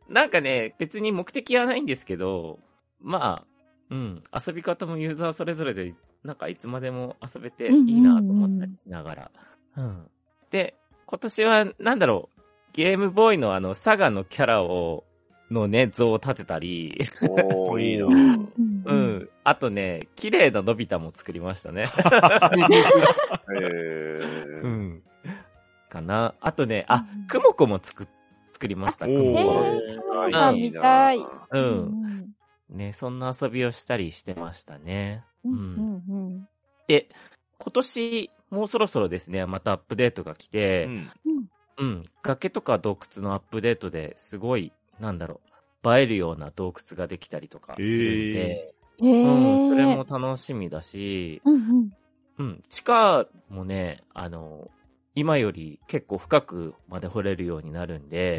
なんかね、別に目的はないんですけど、まあ、うん、遊び方もユーザーそれぞれで、なんかいつまでも遊べていいなと思ったりしながら。うん。で、今年は、なんだろう、ゲームボーイのあの、サガのキャラを、のね、像を立てたり。おー、いいなうん。あとね、綺麗なのび太も作りましたね。へー。うん。かな。あとね、あ、くもこも作、作りました。くもこ。さんみたい。うん。ね、そんな遊びをしたりしてましたね。うん。で、今年、もうそろそろですね、またアップデートが来て、うん、うん、崖とか洞窟のアップデートですごい、なんだろう、映えるような洞窟ができたりとかするんで、えー、うん、それも楽しみだし、うん、うん。うん、地下もね、あの、今より結構深くまで掘れるようになるんで、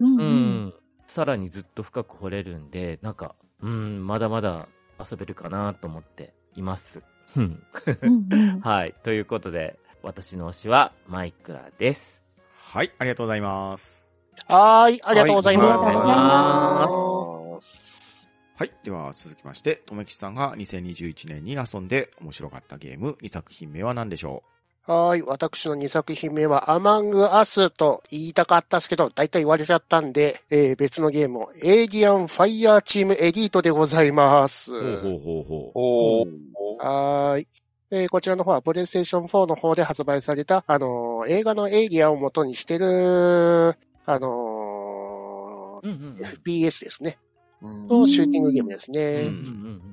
ー、うん、さらにずっと深く掘れるんで、なんか、うん、まだまだ遊べるかなと思っています。はい。ということで、私の推しはマイクラです。はい、ありがとうございます。はい、ありがとうございます。ありがとうございます。はい。では、続きまして、とめきさんが2021年に遊んで面白かったゲーム2作品目は何でしょう？はい。私の2作品目は、アマングアスと言いたかったですけど、だいたい言われちゃったんで、えー、別のゲームを、エイリアンファイヤーチームエリートでございます。ほうほうほうほう。はい。えー、こちらの方は、プレイステーション4の方で発売された、あのー、映画のエイリアンを元にしてる、あのーうんうん、FPS ですね。のシューティングゲームですね。うん。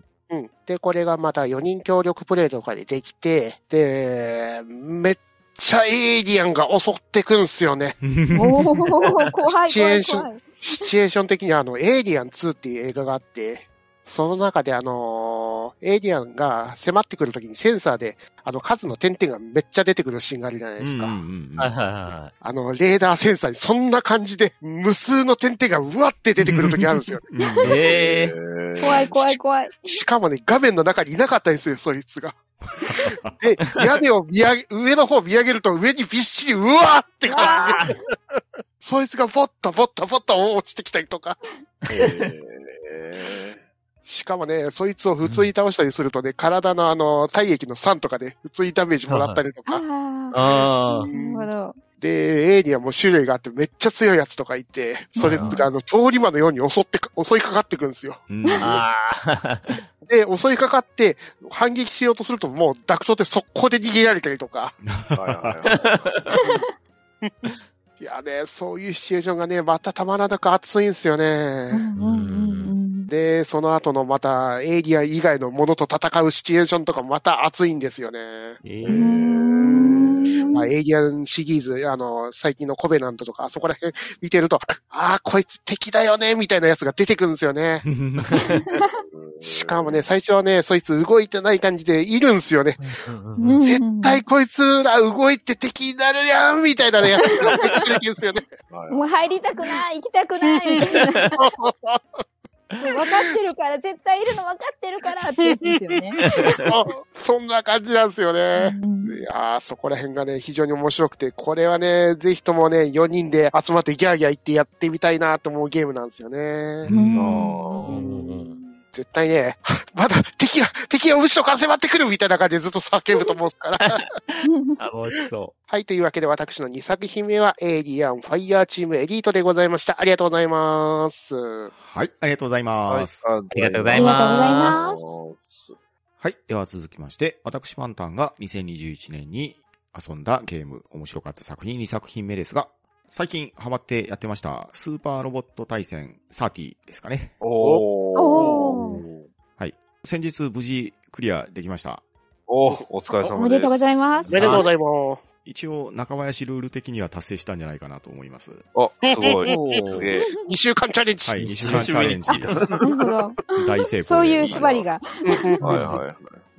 で、これがまた4人協力プレイとかでできて、で、めっちゃエイリアンが襲ってくんすよね。おー、怖いシチュエーション、シチュエーション的にあの、エイリアン2っていう映画があって、その中であのー、エイリアンが迫ってくるときにセンサーで、あの、数の点々がめっちゃ出てくるシーンがあるじゃないですか。あの、レーダーセンサーにそんな感じで、無数の点々がうわって出てくるときあるんですよ、ね。えー、怖い怖い怖い。しかもね、画面の中にいなかったんですよ、そいつが。で、屋根を見上げ、上の方見上げると上にびっしりうわーって感じで。そいつがぼっとぼっとぼっと落ちてきたりとか。えーしかもね、そいつを普通に倒したりするとね、うん、体のあの、体液の酸とかで普通にダメージもらったりとか。ああ。なるほど。で、エイリアンも種類があってめっちゃ強いやつとかいて、それがあの、通り魔のように襲って、襲いかかってくんですよ。で、襲いかかって反撃しようとするともうダクトって速攻で逃げられたりとか。いやね、そういうシチュエーションがね、またたまらなく熱いんですよね。で、その後のまたエイリアン以外のものと戦うシチュエーションとかまた熱いんですよね。えー、まあ、エイリアンシリーズ、あの、最近のコベナントとか、あそこら辺 見てると、ああ、こいつ敵だよね、みたいなやつが出てくるんですよね。しかもね、最初はね、そいつ動いてない感じでいるんですよね。絶対こいつら動いて敵になるやん、みたいなね、やつが出てくるんですよね。もう入りたくない、行きたくない、みたいな。分かってるから、絶対いるの分かってるからって言うんですよね。そんな感じなんですよね。うん、いやそこら辺がね、非常に面白くて、これはね、ぜひともね、4人で集まってギャーギャー言ってやってみたいなと思うゲームなんですよね。うん絶対ね、まだ敵が、敵が後ろから迫ってくるみたいな感じでずっと叫ぶと思うんですから。あ、楽しそう。はい、というわけで私の2作品目は、エイリアンファイヤーチームエリートでございました。ありがとうございます。はい、ありがとうございます。はい、ありがとうございます。はい。では続きまして、私パンタンが2021年に遊んだゲーム、面白かった作品2作品目ですが、最近ハマってやってました、スーパーロボット対戦30ですかね。おー。はい。先日無事クリアできました。おお疲れ様です。おめでとうございます。おめでとうございます。一応、中林ルール的には達成したんじゃないかなと思います。あ、すごい。すげえ。2週間チャレンジ。はい、2週間チャレンジ。なるほど。大成功で。そういう縛りが。はいはいはい。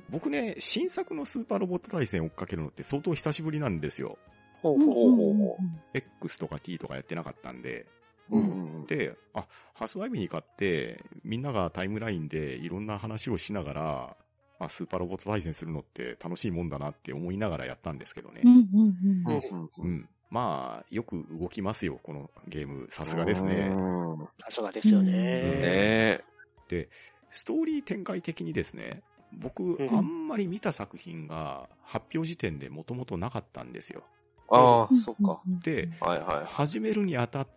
僕ね、新作のスーパーロボット対戦追っかけるのって相当久しぶりなんですよ。ほうほうほうほうほ X とか T とかやってなかったんで。うんうんで、あ、発売日に買って、みんながタイムラインでいろんな話をしながら、あ、スーパーロボット対戦するのって楽しいもんだなって思いながらやったんですけどねう。んうんうん。うんうんうん。まあ、よく動きますよ、このゲーム。さすがですね。うんさすがですよね。ねで、ストーリー展開的にですね、僕、んあんまり見た作品が発表時点でもともとなかったんですよ。ああ、そっか。。で、はいは始めるにあたって、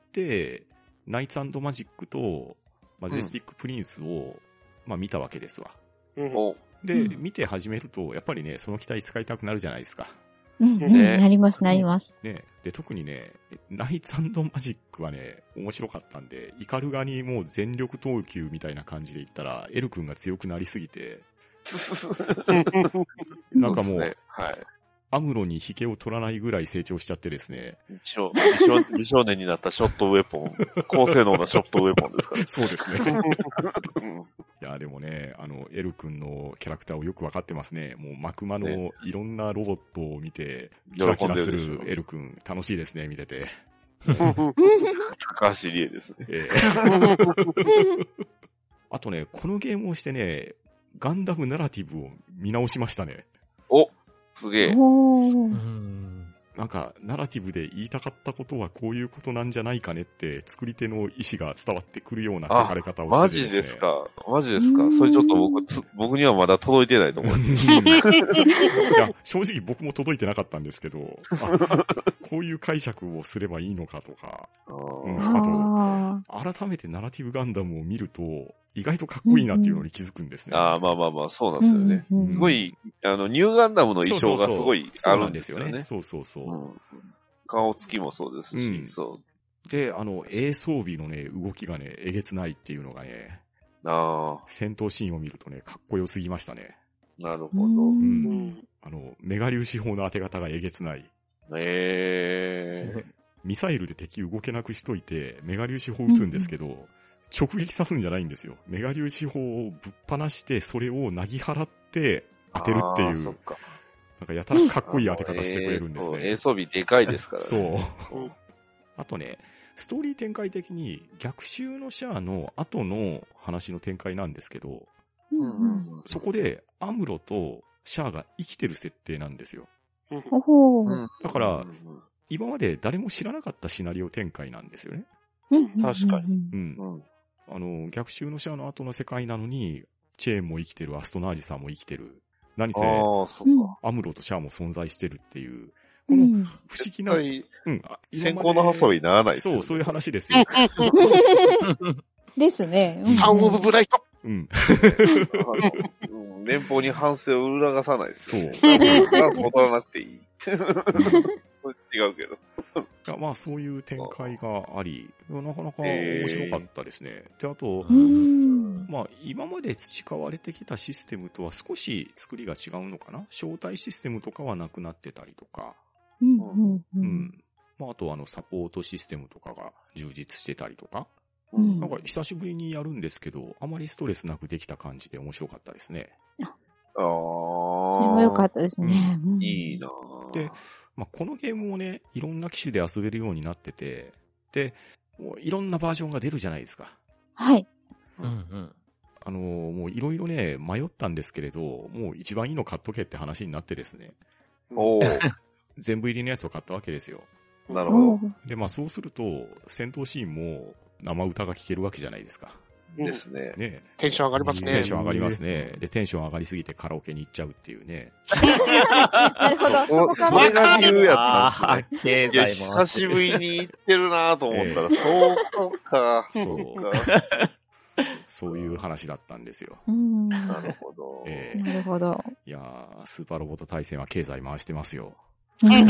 ナイツマジックとマジェスティックプリンスを、まあ見たわけですわ。うんで、うん見て始めると、やっぱりね、その機体使いたくなるじゃないですか。うんうんねなります、なります。ね。で、特にね、ナイツマジックはね、面白かったんで、イカルガにもう全力投球みたいな感じで言ったら、エル君が強くなりすぎて、なんかもう、ね、はい。アムロに引けを取らないぐらい成長しちゃってですね。美少 美少年になったショットウェポン、高性能なショットウェポンですから。そうですね。うんいや、でもね、あの、エル君のキャラクターをよくわかってますね。もう、マクマのねいろんなロボットを見て、キラキラするエル君、楽しいですね、見てて。高橋理恵ですね。ええあとね、このゲームをしてね、ガンダムナラティブを見直しましたね。お、すげえ。なんか、ナラティブで言いたかったことはこういうことなんじゃないかねって、作り手の意思が伝わってくるような書かれ方をマしててジですね。か？マジですか？それちょっと僕、つ僕にはまだ届いてないと思う。いや、正直僕も届いてなかったんですけど、あこういう解釈をすればいいのかとか、うんああ改めてナラティブガンダムを見ると、意外とかっこいいなっていうのに気づくんですね。ああ、まあまあまあ、そうなんーですよね。うんうんすごい、あの、ニューガンダムの衣装がすごいあるんんですすよね。そうそうそう。うん顔つきもそうですし、うんそで、あの、A 装備のね、動きがね、えげつないっていうのがね、う。あ戦闘シーンを見るとね、かっこよすぎましたね。あ、なるうほど。うんあの、メガ粒子砲の当て方がえげつない。ええ ミサイルで敵動けなくしといて、メガ粒子砲撃つんですけど、直撃刺すんじゃないんですよ。メガ粒子砲をぶっ放して、それをなぎ払って当てるっていう、なんかかやたらかっこいい当て方してくれるんですえーね。映装備でかいですからね。そう。うんあとね、ストーリー展開的に逆襲のシャアの後の話の展開なんですけど、うんうんうんうんそこでアムロとシャアが生きてる設定なんですよ。だから今まで誰も知らなかったシナリオ展開なんですよね。うん確かに。うん。うんあの、逆襲のシャアの後の世界なのに、チェーンも生きてる、アストナージさんも生きてる。何せ。アムロとシャアも存在してるっていう、うこのん不思議な、絶うん、先行の発想にならないですよねそう、そういう話ですよ。ですね。サンオブブライト。うん。年俸に反省を裏がさないですよね。そうダンス戻らなくていい。違うけど。いやまあ、そういう展開があり、なかなか面白かったですね。で、あとう、ん。まあ、今まで培われてきたシステムとは少し作りが違うのかな？招待システムとかはなくなってたりとか、うんうんううんん。まあ、あとはあの、サポートシステムとかが充実してたりとか、うんなんか久しぶりにやるんですけど、あまりストレスなくできた感じで面白かったですね。ああ。それは良かったですね。うんいいなぁで、まあ、このゲームもね、いろんな機種で遊べるようになってて、で、もういろんなバージョンが出るじゃないですか。はい。うんうん。あのーもういろいろね、迷ったんですけれど、もう一番いいの買っとけって話になってですね、おお 全部入りのやつを買ったわけですよ。なるほおーで、まあそうすると、戦闘シーンも生歌が聴けるわけじゃないですか。ど。ですね。ねテンション上がりますねテン。ション上がりますね。で、テンション上がりすぎてカラオケに行っちゃうっていうね。なるほど。そこから。が理由やったで久回しぶりに行ってるなぁと思ったら、そうか、そうか。そういう話だったんですよ。うん。ななるほど。ええるほど。いやー、スーパーロボット対戦は経済回してますよ。本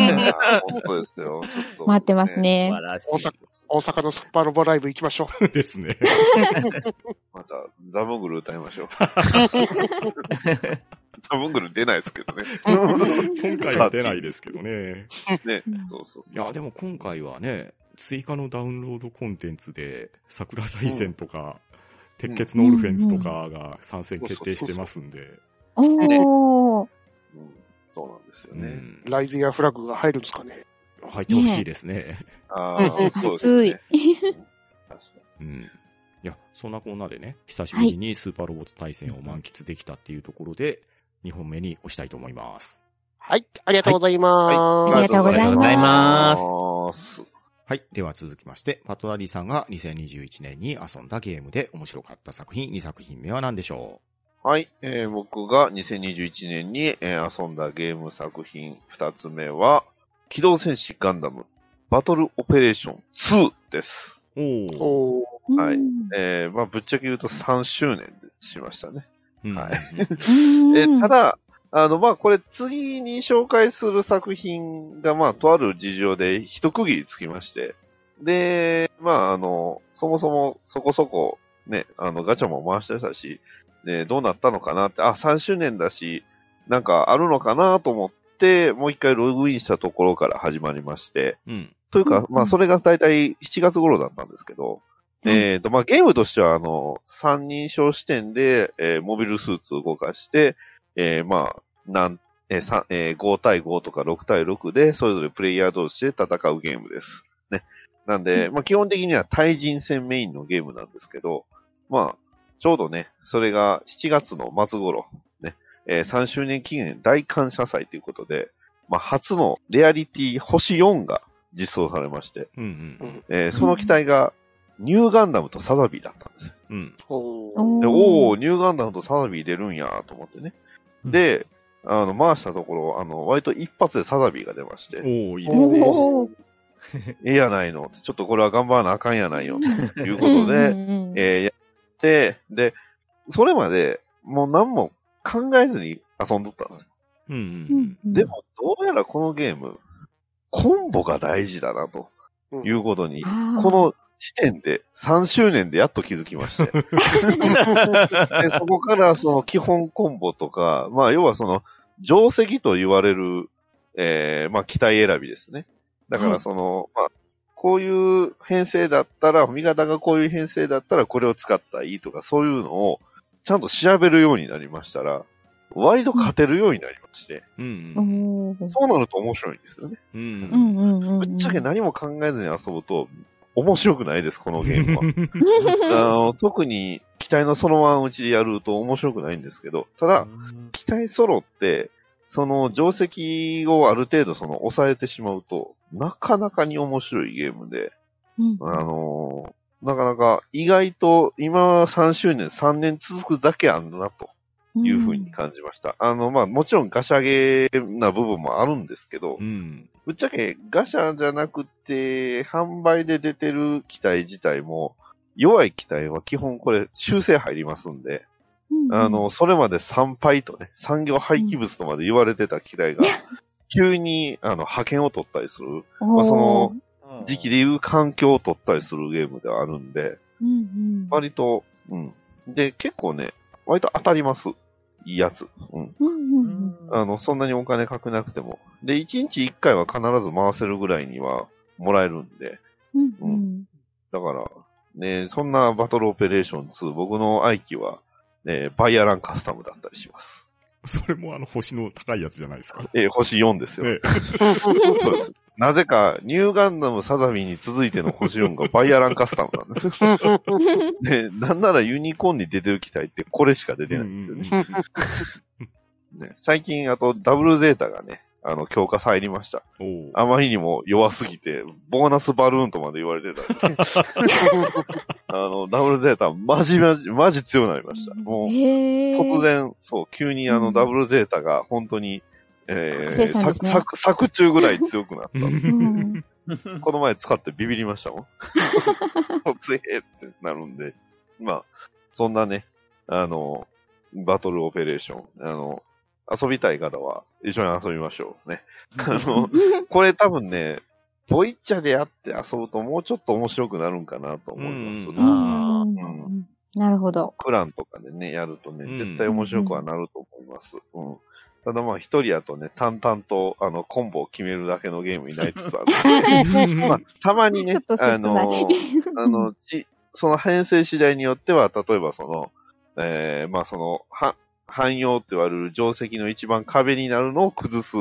当ですよ。ちょっと。待ってます素ね。晴らしい大阪大阪のスーパーロボライブ行きましょう。ですね。また、ザムグル歌いましょう。タムングル出ないですけどね。今回は出ないですけどね。ね、そうそう。いや、でも今回はね、追加のダウンロードコンテンツで、桜大戦とか、鉄血のオルフェンズとかが参戦決定してますんで。おー。そうなんですよね。ライズやフラッグが入るんですかね。入ってほしいですね。ああ、そうですね。うん。いや、そんなこんなでね、久しぶりにスーパーロボット対戦を満喫できたっていうところで、2本目に押したいと思います。はい、ありがとうございます。はい、ありがとうございます。はい。では続きまして、パトラリーさんが2021年に遊んだゲームで面白かった作品、2作品目は何でしょう？はい。えー、僕が2021年に、えー、遊んだゲーム作品2つ目は、機動戦士ガンダムバトルオペレーション2です。おおはい。えー、まあ、ぶっちゃけ言うと3周年しましたね。はい。えただ、あの、まあ、これ次に紹介する作品が、まあ、とある事情で一区切りつきまして、で、まあ、あの、そもそもそこそこ、ね、あの、ガチャも回してたし、で、どうなったのかなって、あ、3周年だし、なんかあるのかなと思って、もう一回ログインしたところから始まりまして、うん、というか、まあ、それが大体7月頃だったんですけど、えっ、と、まあ、ゲームとしては、あの、三人称視点で、えー、モビルスーツを動かして、えー、まあ、なん、えー3えー、5対5とか6対6で、それぞれプレイヤー同士で戦うゲームです。ね。なんで、まあ、基本的には対人戦メインのゲームなんですけど、まあ、ちょうどね、それが7月の末頃、ね、えー、3周年記念大感謝祭ということで、まあ、初のレアリティ星4が実装されまして、うんうんえー、その機体がニューガンダムとサザビーだったんですよ。うん、おおニューガンダムとサザビー出るんやと思ってね。で、あの、回したところ、あの、割と一発でサザビーが出まして。おいいですね。ええやないの。ちょっとこれは頑張らなあかんやないよ。ということで、えー、やって、で、それまで、もう何も考えずに遊んどったんですよ。うんうん、でも、どうやらこのゲーム、コンボが大事だな、ということに、この時点で、3周年でやっと気づきまして。でそこからその基本コンボとか、まあ要はその定石と言われる、えー、まあ機体選びですね。だからその、まあ、こういう編成だったら、味方がこういう編成だったらこれを使ったらいいとか、そういうのをちゃんと調べるようになりましたら、割と勝てるようになりまして。うん、そうなると面白いんですよね。うん、ぶっちゃけ何も考えずに遊ぶと、面白くないです、このゲームは。あの特に機体のそのままうちでやると面白くないんですけど、ただ、機体ソロって、その定石をある程度その抑えてしまうと、なかなかに面白いゲームで、うん、あのなかなか意外と今3周年、3年続くだけあんだなというふうに感じました。うん、あの、まあもちろんガシャゲーな部分もあるんですけど、うん、ぶっちゃけガシャじゃなくて、販売で出てる機体自体も、弱い機体は基本これ修正入りますんで、うん、あの、それまで産廃とね、産業廃棄物とまで言われてた機体が、急に、あの、派遣を取ったりする、まあ、その、時期でいう環境を取ったりするゲームではあるんで、うんうん、割と、うん。で、結構ね、割と当たります。いいやつ。うん。あの、そんなにお金かけなくても。で、1日1回は必ず回せるぐらいにはもらえるんで。うんうん、だから、ね、そんなバトルオペレーション2、僕の愛機は、ね、バイアランカスタムだったりします。それもあの星の高いやつじゃないですか？えー、星4ですよ。ね、そうです。なぜか、ニューガンダムサザミに続いての星4が バイアランカスタムなんですよ。で、なんならユニコーンに出てる機体ってこれしか出てないんですよね。ね最近、あとダブルゼータがね、あの、強化入りました。あまりにも弱すぎて、ボーナスバルーンとまで言われてた。あの、ダブルゼータ、マジマジ、マジ強くなりました。もう、突然、そう、急にあの、ダブルゼータが本当に、えー、作、作、作中ぐらい強くなった。この前使ってビビりましたもん。強えってなるんで。まあ、そんなね、あの、バトルオペレーション、あの、遊びたい方は一緒に遊びましょうね。あの、これ多分ね、ボイチャでやって遊ぶともうちょっと面白くなるんかなと思います。うん、うん、なるほど。クランとかでね、やるとね、絶対面白くはなると思います。うん。ただまあ一人やとね、淡々とあのコンボを決めるだけのゲームになりつつある。まあ、たまにね、あの、あの、ち、その編成次第によっては、例えばその、えー、まあその、は、汎用って言われる定石の一番壁になるのを崩す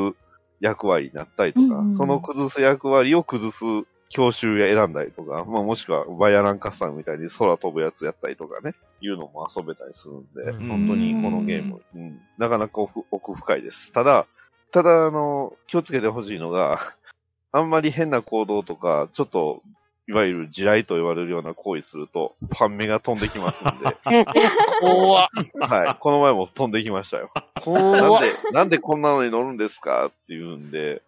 役割になったりとか、うんうん、その崩す役割を崩す教習や選んだりとか、まあもしくはバイアランカスタムみたいに空飛ぶやつやったりとかね、いうのも遊べたりするんで、本当にこのゲーム、うん、なかなか奥奥深いです。ただ、ただ、あの、気をつけてほしいのが、あんまり変な行動とか、ちょっと、いわゆる地雷と言われるような行為すると、ファン目が飛んできますんで。怖はい。この前も飛んできましたよ。なんで、なんでこんなのに乗るんですかって言うんで、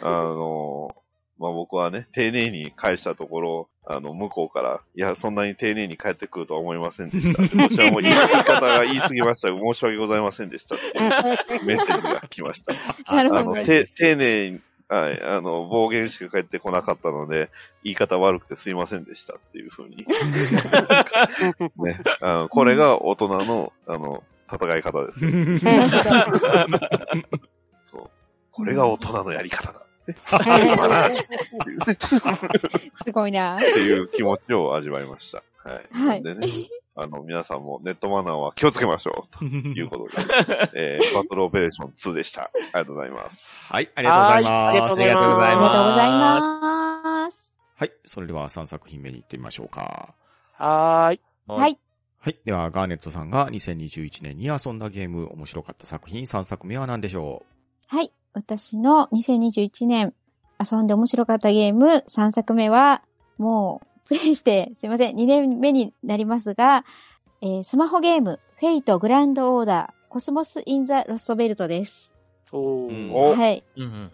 あの、まあ僕はね、丁寧に返したところ、あの、向こうから、いや、そんなに丁寧に帰ってくるとは思いませんでした。こちらも言い方が言い過ぎました。申し訳ございませんでしたっていう メッセージが来ました。なるほど。あの、丁寧に、はい、あの、暴言しか返ってこなかったので、言い方悪くてすいませんでしたっていうふうに。ね、あの、これが大人の、あの、戦い方ですよ。そう。これが大人のやり方だ。すごいな。っていう気持ちを味わいました。はい。はい。でね、あの、皆さんもネットマナーは気をつけましょう。ということで、えー、バトルオペレーション2でした。ありがとうございます。はい、ありがとうございます。ありがとうございます。ありがとうございます。はい、それでは3作品目に行ってみましょうか。はーい。はい。はい。では、ガーネットさんが2021年に遊んだゲーム、面白かった作品3作目は何でしょう？はい。私の2021年遊んで面白かったゲーム3作目は、もうプレイしてすいません、2年目になりますが、えー、スマホゲーム、フェイトグランドオーダー、コスモス・イン・ザ・ロストベルトです。おはい。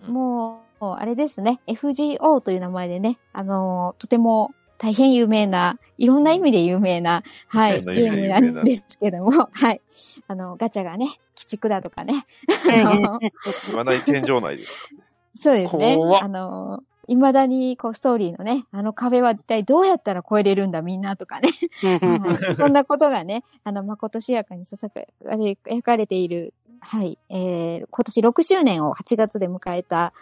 もう、あれですね、FGO という名前でね、あのー、とても大変有名な、いろんな意味で有名な、はい、ゲームなんですけども、はい。あの、ガチャがね、鬼畜だとかね。言わない天井内ですかそうですね。あの、未だに、こう、ストーリーのね、あの壁は一体どうやったら越えれるんだ、みんなとかね。はい、そんなことがね、あの、まことしやかにささやかれ、描かれている、はい、えー、今年6周年を8月で迎えた、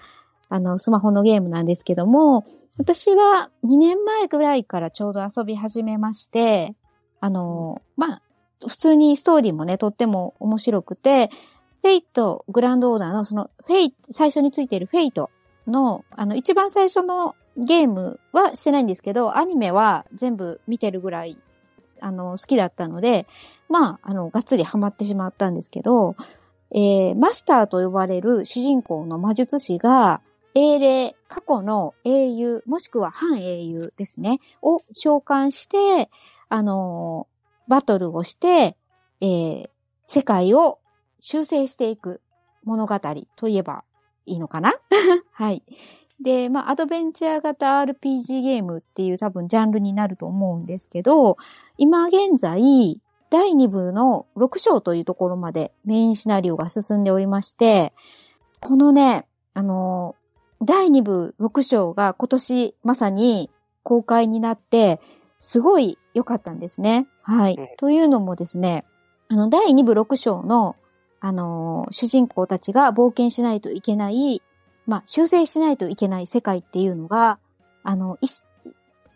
あの、スマホのゲームなんですけども、私は2年前ぐらいからちょうど遊び始めまして、あの、まあ、普通にストーリーもね、とっても面白くて、フェイトグランドオーダーのそのフェイ、最初についているフェイトの、あの、一番最初のゲームはしてないんですけど、アニメは全部見てるぐらい、あの、好きだったので、まあ、あの、がっつりハマってしまったんですけど、えー、マスターと呼ばれる主人公の魔術師が、英霊、過去の英雄、もしくは反英雄ですね、を召喚して、あのバトルをして、えー、世界を修正していく物語といえばいいのかな？はい。で、まあ、アドベンチャー型 RPG ゲームっていう多分ジャンルになると思うんですけど、今現在、第2部の6章というところまでメインシナリオが進んでおりまして、このね、あの、第2部6章が今年まさに公開になって、すごい良かったんですね。はい。というのもですね、あの、第2部6章の、あのー、主人公たちが冒険しないといけない、まあ、修正しないといけない世界っていうのが、あの、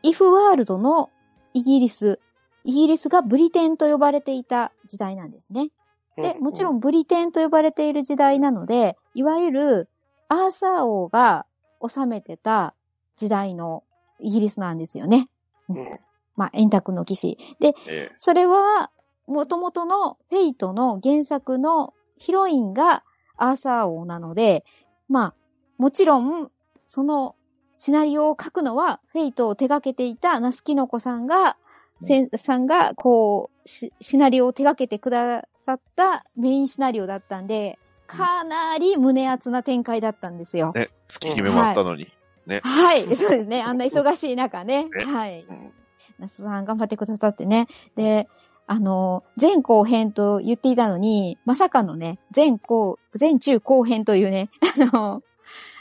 イフワールドのイギリス、イギリスがブリテンと呼ばれていた時代なんですね。で、もちろんブリテンと呼ばれている時代なので、いわゆるアーサー王が治めてた時代のイギリスなんですよね。うん、まあ、円卓の騎士。で、ええ、それは、元々のフェイトの原作のヒロインがアーサー王なので、まあ、もちろん、そのシナリオを書くのは、フェイトを手掛けていたナスキノコさんが、せん、さんが、こうシ、シナリオを手掛けてくださったメインシナリオだったんで、かなり胸熱な展開だったんですよ。ね、月決めもあったのに。はい、ね。はい、そうですね。あんな忙しい中ね。ねはい。うん那須さん頑張ってくださってね。で、あの、前後編と言っていたのに、まさかのね、前後、前中後編というね、あの、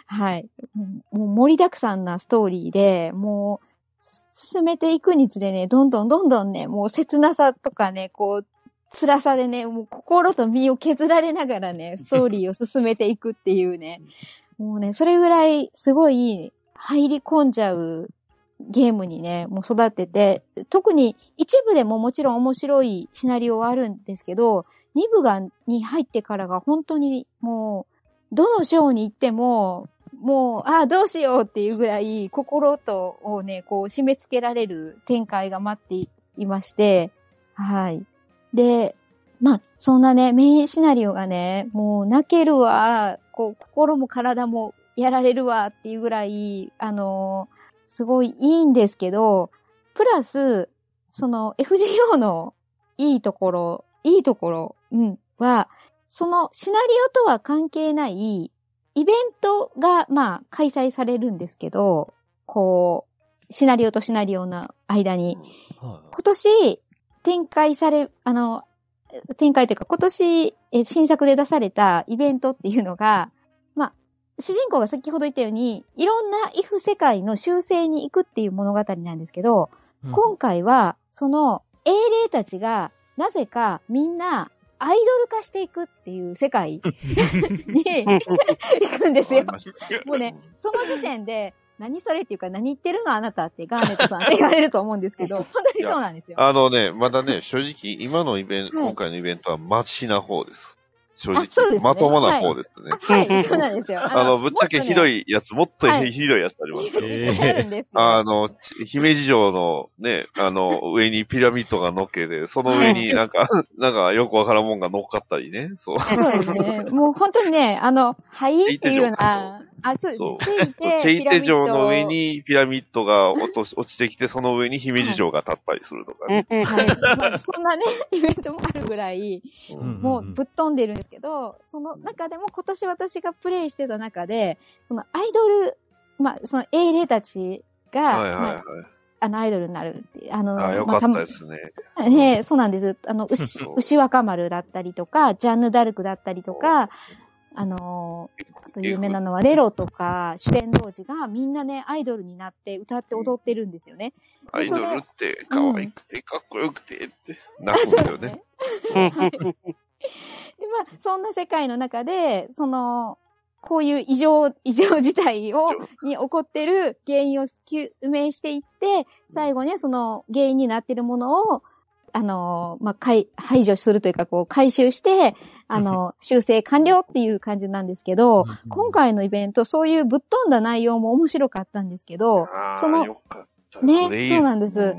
はい。もう盛りだくさんなストーリーで、もう、進めていくにつれね、どんどんどんどんね、もう切なさとかね、こう、辛さでね、もう心と身を削られながらね、ストーリーを進めていくっていうね、もうね、それぐらいすごい入り込んじゃうゲームにね、もう育ってて、特に一部でももちろん面白いシナリオはあるんですけど、二部が、に入ってからが本当にもう、どの章に行っても、もう、ああ、どうしようっていうぐらい、心とをね、こう、締め付けられる展開が待っていまして、はい。で、まあ、そんなね、メインシナリオがね、もう泣けるわ、こう、心も体もやられるわっていうぐらい、あのー、すごいいいんですけど、プラス、その FGO のいいところ、いいところ、うん、は、そのシナリオとは関係ないイベントが、まあ、開催されるんですけど、こう、シナリオとシナリオの間に、今年展開され、あの、展開というか、今年新作で出されたイベントっていうのが、まあ、主人公が先ほど言ったように、いろんな if 世界の修正に行くっていう物語なんですけど、うん、今回は、その英霊たちが、なぜかみんなアイドル化していくっていう世界に 行くんですよ。もうね、その時点で、何それっていうか、何言ってるのあなたってガーネットさんって言われると思うんですけど、本当にそうなんですよ。あのね、まだね、正直、今のイベント、はい、今回のイベントはマシな方です。正直。ね。まともな方ですね。はい、はい、そうなんですよ。あの、ぶっちゃけひどいやつ、もっとひどいやつありますけど。あの、姫路城のね、あの、上にピラミッドが乗っけて、その上になんか、なんかよくわからんもんが乗っかったりね。そう。そうですね。もう本当にね、あの、はいっていうような、あ、そう そう。チェイテ城の上にピラミッドが落とし、落ちてきて、その上に姫路城が立ったりするとかね。はい。まあ、そんなね、イベントもあるぐらい、もうぶっ飛んでるんですけど、その中でも今年私がプレイしてた中で、そのアイドル、まあ、その英霊たちが、はいはいはい。まああの、アイドルになるってあの、あ、よかったですね。まあ、ねそうなんです。あの、牛、牛若丸だったりとか、ジャンヌ・ダルクだったりとか、あのー、あと有名なのはレロとか、主典童子がみんなね、アイドルになって歌って踊ってるんですよね。アイドルって可愛くて、かっこよくてって なるんですよね。で、まあ、そんな世界の中で、その、こういう異常、異常事態を、に起こってる原因を究明していって、最後にその原因になってるものを、あの、まあ、排除するというか、こう、回収して、あの、修正完了っていう感じなんですけど、今回のイベント、そういうぶっ飛んだ内容も面白かったんですけど、その、ね、そうなんです。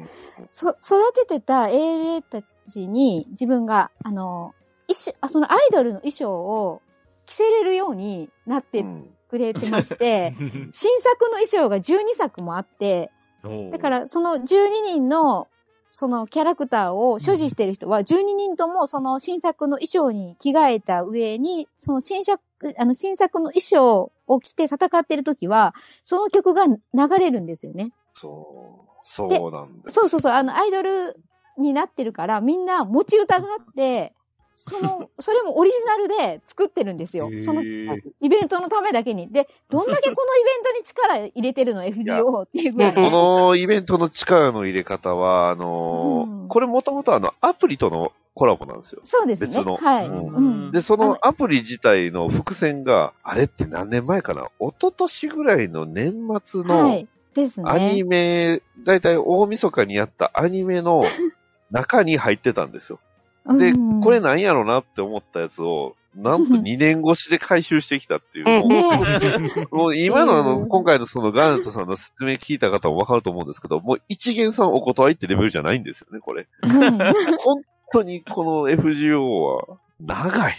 そ、育ててた英霊たちに自分が、あの、一あそのアイドルの衣装を着せれるようになってくれてまして、うん、新作の衣装が12作もあって、だからその12人のそのキャラクターを所持してる人は、12人ともその新作の衣装に着替えた上に、その新作、あの新作の衣装を着て戦ってる時は、その曲が流れるんですよね。そう。そうなんです。そうそうそう。あの、アイドルになってるから、みんな持ち歌があって、その、それもオリジナルで作ってるんですよ。その、イベントのためだけに。で、どんだけこのイベントに力入れてるの ?FGO っていうぐらい。このイベントの力の入れ方は、あのーうん、これもともとあの、アプリとのコラボなんですよ。そうですね。別の。はい。うん、で、そのアプリ自体の伏線が、あれって何年前かな？一昨年ぐらいの年末の、はい。ですね。アニメ、だいたい大晦日にやったアニメの中に入ってたんですよ。で、これなんやろなって思ったやつを、なんと2年越しで回収してきたっていう。もう今のあの、今回のそのガーネットさんの説明聞いた方もわかると思うんですけど、もう一元さんお断りってレベルじゃないんですよね、これ。本当にこの FGO は、長い。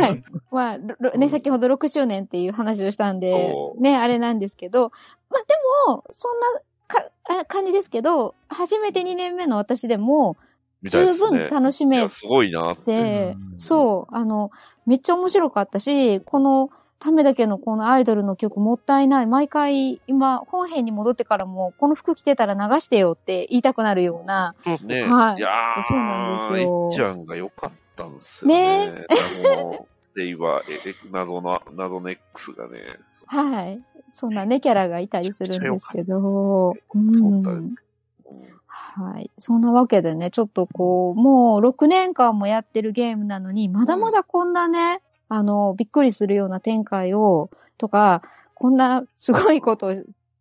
はい。まあ、ね、先ほど6周年っていう話をしたんで、ね、あれなんですけど、まあでも、そんなか感じですけど、初めて2年目の私でも、十分楽しめて、すごいなって。そう、あの、めっちゃ面白かったし、この、ためだけのこのアイドルの曲もったいない。毎回、今、本編に戻ってからも、この服着てたら流してよって言いたくなるような。ねはい。いやそうなんですよ。いっちゃんが良かったんですよね。ねあの、ステイバー、え、謎の、謎の X がね。はい。そんなね、キャラがいたりするんですけど。うん。はい。そんなわけでね、ちょっとこう、もう6年間もやってるゲームなのに、まだまだこんなね、あの、びっくりするような展開を、とか、こんなすごいことを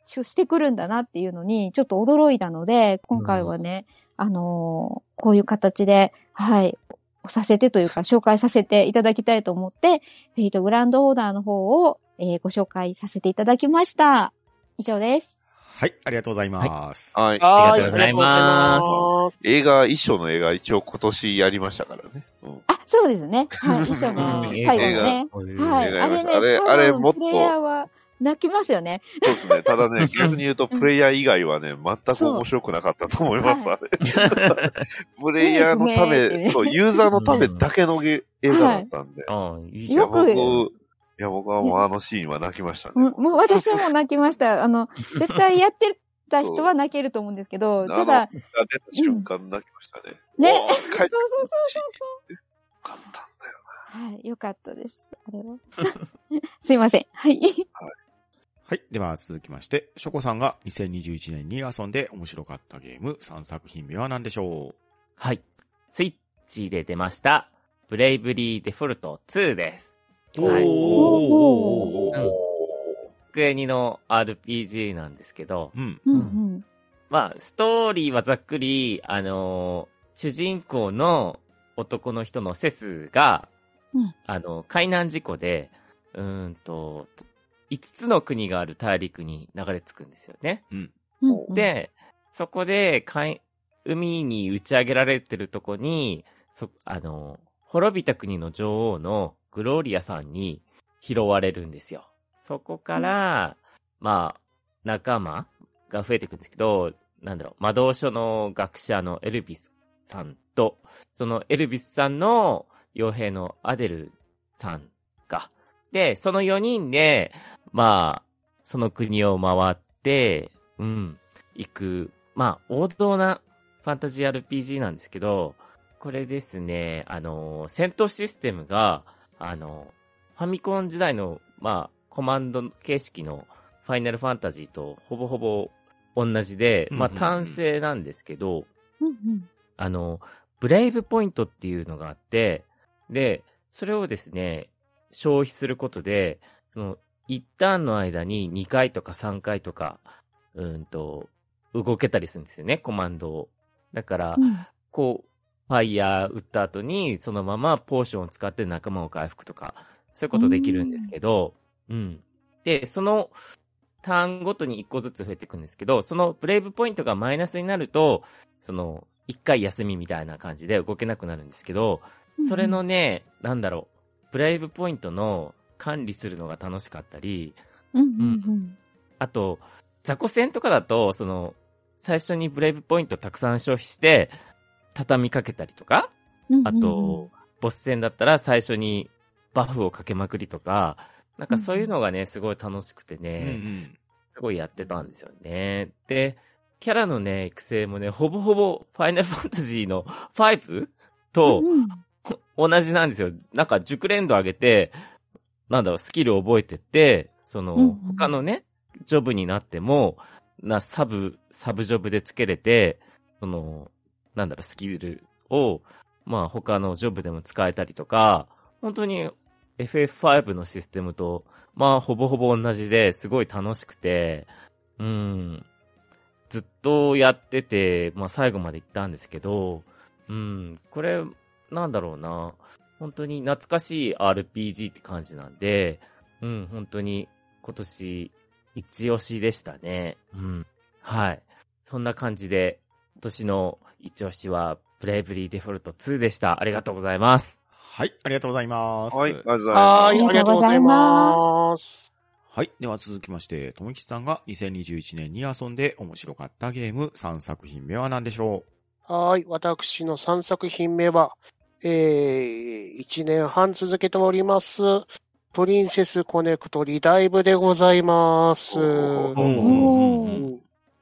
してくるんだなっていうのに、ちょっと驚いたので、今回はね、うん、あのこういう形で、はい、させてというか、紹介させていただきたいと思って、フェイトグランドオーダーの方を、えー、ご紹介させていただきました。以上です。はい、ありがとうございます。はい。ありがとうございます。映画、一章の映画、一応今年やりましたからね。うん、あ、そうですね。はい、一章の最後ね。はい。あれね、あれ、あれもっと。プレイヤーは泣きますよね。そうですね。ただね、逆に言うと、プレイヤー以外はね、全く面白くなかったと思います、あれ。プレイヤーのため、そう、ユーザーのためだけの 映画だったんで。いや、や、僕はもうあのシーンは泣きましたね。もう私も泣きました。あの、絶対やってた人は泣けると思うんですけど、ただ。出た瞬間泣きましたね。ね。そうそうそうそう。よかったんだよな。はい、よかったです。あれは。すいません。はい。はいはい。では続きまして、ショコさんが2021年に遊んで面白かったゲーム3作品目は何でしょう？はい。スイッチで出ました、ブレイブリーデフォルト2です。はい。おー。うん。机2の RPG なんですけど、うん。うん。まあ、ストーリーはざっくり、あのー、主人公の男の人のセスが、うん、あの、海難事故で、うんと、5つの国がある大陸に流れ着くんですよね。うん。で、そこで、海、海に打ち上げられてるとこに、そ、あの、滅びた国の女王のグローリアさんに拾われるんですよ。そこから、まあ、仲間が増えていくんですけど、なんだろう、魔導書の学者のエルビスさんと、そのエルビスさんの傭兵のアデルさんが、で、その4人で、まあ、その国を回って、うん、行く、まあ、王道なファンタジー RPG なんですけど、これですね、あの、戦闘システムが、あの、ファミコン時代の、まあ、コマンド形式のファイナルファンタジーとほぼほぼ同じで、まあ、単性なんですけど、あの、ブレイブポイントっていうのがあって、で、それをですね、消費することで、その、一旦の間に2回とか3回とか、うんと、動けたりするんですよね、コマンドを。だから、うん、こう、ファイヤー打った後に、そのままポーションを使って仲間を回復とか、そういうことできるんですけど、うん。で、その、ターンごとに1個ずつ増えていくんですけど、そのブレイブポイントがマイナスになると、その、1回休みみたいな感じで動けなくなるんですけど、それのね、うん、なんだろう、ブレイブポイントの管理するのが楽しかったり、うんうん。うん、あと、雑魚戦とかだと、その、最初にブレイブポイントたくさん消費して、畳みかけたりとか、うんうんうん、あと、ボス戦だったら最初にバフをかけまくりとか、なんかそういうのがね、すごい楽しくてね、うんうん、すごいやってたんですよね。で、キャラのね、育成もね、ほぼほぼファイナル ファンタジーの5と、同じなんですよ。なんか熟練度上げて、なんだろう、スキルを覚えてって、その、他のね、ジョブになっても、な、サブ、サブジョブでつけれて、その、なんだろ、スキルを、まあ他のジョブでも使えたりとか、本当に FF5 のシステムと、まあほぼほぼ同じですごい楽しくて、うん、ずっとやってて、まあ最後まで行ったんですけど、うん、これ、なんだろうな。本当に懐かしい RPG って感じなんで、うん、本当に今年一押しでしたね。うん。はい。そんな感じで、年の一押しは、ブレイブリーデフォルト2でした。ありがとうございます。はい、ありがとうございます。はい、ありがとうございます。はい。では続きまして、ともきさんが2021年に遊んで面白かったゲーム3作品目は何でしょう？はい。私の3作品目は、えー、1年半続けております。プリンセスコネクトリダイブでございます。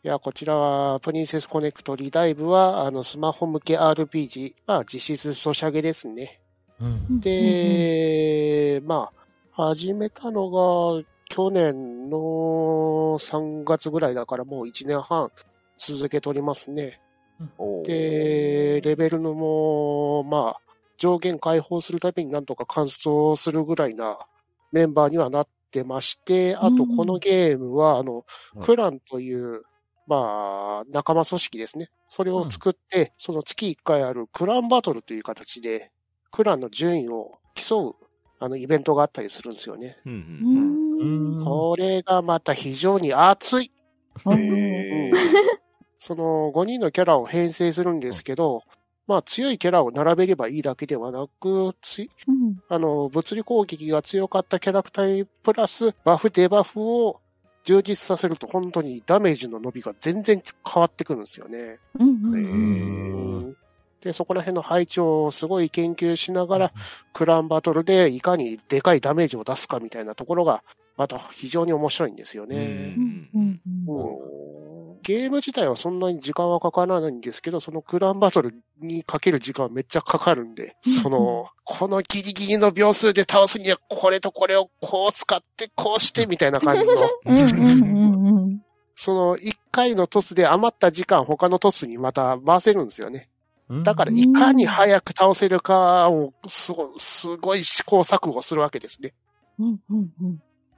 いや、こちらは、プリンセスコネクトリダイブは、あの、スマホ向け RPG、まあ、実質ソシャゲですね。うん、で、まあ、始めたのが、去年の3月ぐらいだからもう1年半続けておりますね。で、レベルのも、まあ、上限解放するためになんとか完走するぐらいなメンバーにはなってまして、あとこのゲームは、あの、クランという、まあ、仲間組織ですね。それを作って、その月1回あるクランバトルという形で、クランの順位を競う、あの、イベントがあったりするんですよね。それがまた非常に熱い。その5人のキャラを編成するんですけど、まあ強いキャラを並べればいいだけではなく、つうん、あの、物理攻撃が強かったキャラクタープラス、バフ、デバフを充実させると本当にダメージの伸びが全然変わってくるんですよね。うん、で、そこら辺の配置をすごい研究しながら、クランバトルでいかにでかいダメージを出すかみたいなところが、また非常に面白いんですよね。うんゲーム自体はそんなに時間はかからないんですけど、そのクランバトルにかける時間はめっちゃかかるんで、その、このギリギリの秒数で倒すにはこれとこれをこう使ってこうしてみたいな感じの。その一回のトスで余った時間他のトスにまた回せるんですよね。だからいかに早く倒せるかをすごすごい試行錯誤するわけですね。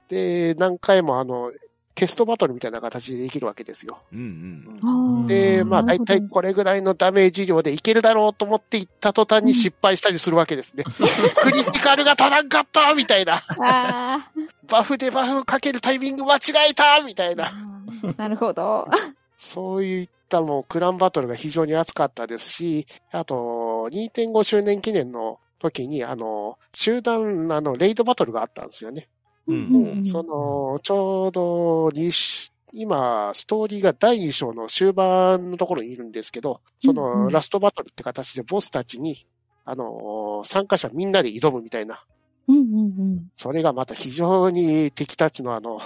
で、何回もあの、テストバトルみたいな形でできるわけですよ。うんうん、で、まあ大体これぐらいのダメージ量でいけるだろうと思っていった途端に失敗したりするわけですね。クリティカルが足らんかったみたいな。バフでバフかけるタイミング間違えたみたいな。なるほど。そういったもうクランバトルが非常に熱かったですし、あと、2.5周年記念の時に、あの、集団、あの、レイドバトルがあったんですよね。うん、その、ちょうど今、ストーリーが第2章の終盤のところにいるんですけど、そのラストバトルって形でボスたちに、あの、参加者みんなで挑むみたいな。うんうんうん、それがまた非常に敵たちのあの、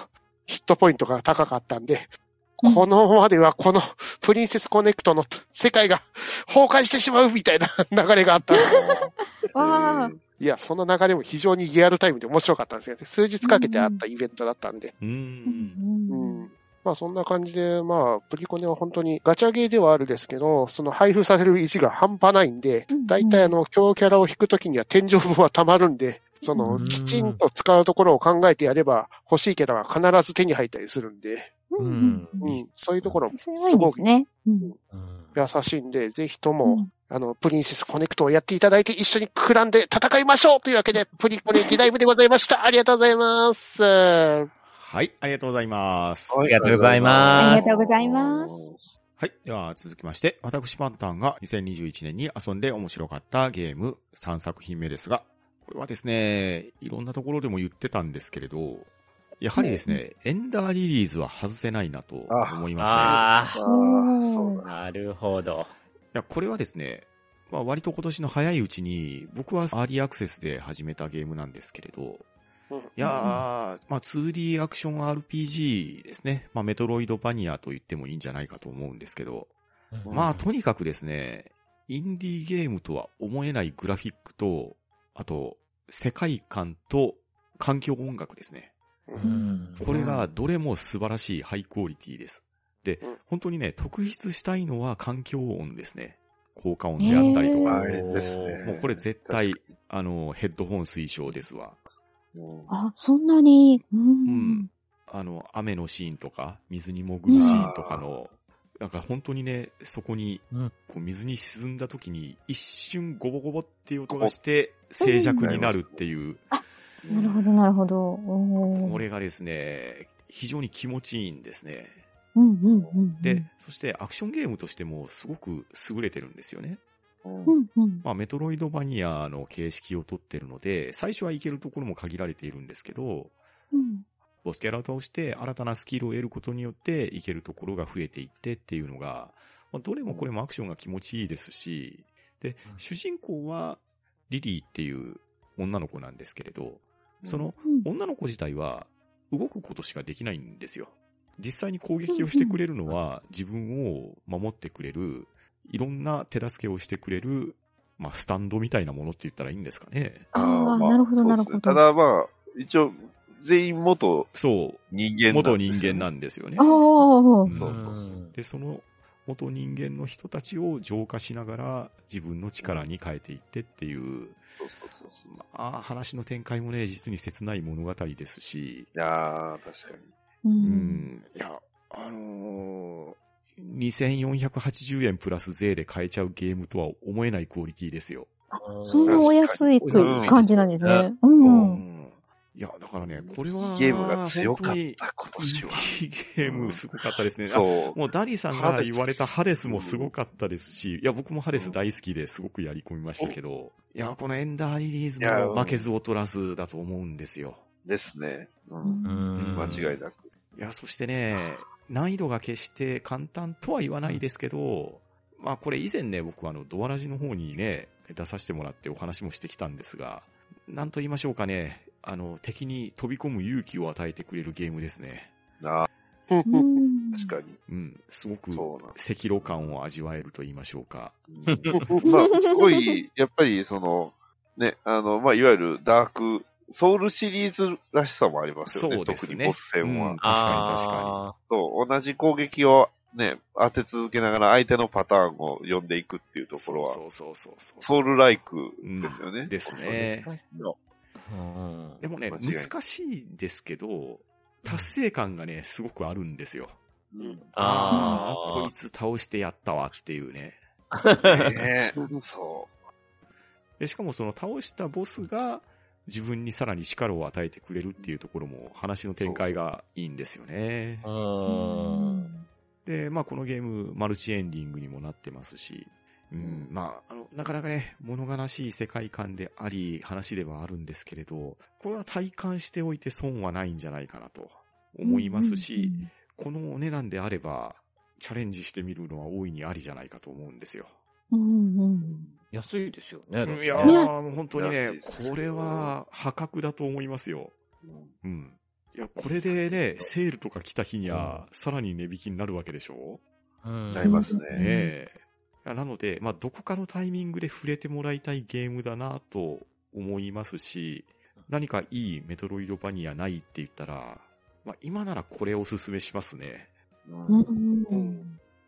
ヒットポイントが高かったんで、このままではこのプリンセスコネクトの世界が崩壊してしまうみたいな流れがあったんですよ。いや、その流れも非常にリアルタイムで面白かったんですよね。数日かけてあったイベントだったんで。うん。うん。まあそんな感じで、まあ、プリコネは本当にガチャゲーではあるですけど、その配布される石が半端ないんで、大体あの、強キャラを引くときには天井分は溜まるんで、その、きちんと使うところを考えてやれば、欲しいキャラは必ず手に入ったりするんで、うん。うん、そういうところも、すごく、ね、うん、優しいんで、ぜひとも、あの、プリンセスコネクトをやっていただいて、一緒にクランで戦いましょうというわけで、プリコネギライブでございました。ありがとうございます。はい、ありがとうございます。ありがとうございます。ありがとうございます。はい。では、続きまして、私パンタンが2021年に遊んで面白かったゲーム3作品目ですが、これはですね、いろんなところでも言ってたんですけれど、やはりですね、エンダーリリーズは外せないなと思いますね。ああ、なるほど。や、これはですね、まあ割と今年の早いうちに、僕はアーリーアクセスで始めたゲームなんですけれど、いやー、まあ 2D アクション RPG ですね。まあメトロイドバニアと言ってもいいんじゃないかと思うんですけど、まあとにかくですね、インディーゲームとは思えないグラフィックと、あと、世界観と環境音楽ですね。これがどれも素晴らしいハイクオリティです。で、本当にね、特筆したいのは環境音ですね。効果音であったりとか。ですね。もうこれ絶対、あの、ヘッドホン推奨ですわ。あ、そんなに、うん、うん。あの、雨のシーンとか、水に潜るシーンとかの、なんか本当にね、そこに、こう水に沈んだ時に一瞬ゴボゴボっていう音がして静寂になるっていう。あ、なるほど、なるほど。これがですね、非常に気持ちいいんですね。で、そしてアクションゲームとしてもすごく優れてるんですよね。まあ、メトロイドバニアの形式をとってるので、最初はいけるところも限られているんですけど、うん、ボスキャラを倒して新たなスキルを得ることによっていけるところが増えていってっていうのが、まあ、どれもこれもアクションが気持ちいいですし、で、主人公はリリーっていう女の子なんですけれど、その女の子自体は動くことしかできないんですよ。実際に攻撃をしてくれるのは、自分を守ってくれる、いろんな手助けをしてくれる、まあ、スタンドみたいなものって言ったらいいんですかね。ああ、なるほど、なるほど。ただまあ、一応、全員元そう。人間元人間なんですよね。ああ、うん、で、その元人間の人たちを浄化しながら自分の力に変えていってっていう、そうそうそうそう。まあ、話の展開もね、実に切ない物語ですし、いやー、確かう。うんん、いや、あのー、2480円プラス税で買えちゃうゲームとは思えないクオリティですよ。そんなお安いうん感じなんですね。う。うんん。いや、だからね、これは、に。ゲームが強かっ本当にた、今年は。ゲームすごかったですね。あそう。もうダディさんが言われたハデスもすごかったですし、いや、僕もハデス大好きですごくやり込みましたけど、いや、このエンダーリリーズも負けず劣らずだと思うんですよ。ですね。う。うんん間違いなく。いや、そしてね、難易度が決して簡単とは言わないですけど、まあこれ以前ね、僕はあの、ドアラジの方にね、出させてもらってお話もしてきたんですが、なんと言いましょうかね、あの、敵に飛び込む勇気を与えてくれるゲームですね。なうん確かに。うん、すごく赤露感を味わえると言いましょうか。うんまあ、すごい、やっぱり、その、ね、あの、まあ、いわゆるダーク、ソウルシリーズらしさもありますよね。そうですね特にボス戦は。うん確かに確かあそう、同じ攻撃をね、当て続けながら相手のパターンを読んでいくっていうところは、そうそうそうそうソウルライクですよね。うんですーね。うんでもね、難しいですけど、達成感がね、すごくあるんですよ。うん。あこいつ倒してやったわっていうね。ねえそでしかもその倒したボスが自分にさらに力を与えてくれるっていうところも話の展開がいいんですよね。で、まあこのゲームマルチエンディングにもなってますし、うんうんまあ、あの、なかなかね、物悲しい世界観であり、話ではあるんですけれど、これは体感しておいて損はないんじゃないかなと思いますし、このお値段であれば、チャレンジしてみるのは大いにありじゃないかと思うんですよ。うんうん安いですよね。いやねー、もう本当にねこれは破格だと思いますよ。う。うん。いや、これでね、セールとか来た日には、さらに値引きになるわけでしょ？うんなりますね。ねえ。なので、まあ、どこかのタイミングで触れてもらいたいゲームだなと思いますし、何かいいメトロイドバニアないって言ったら、まあ、今ならこれをおすすめしますね。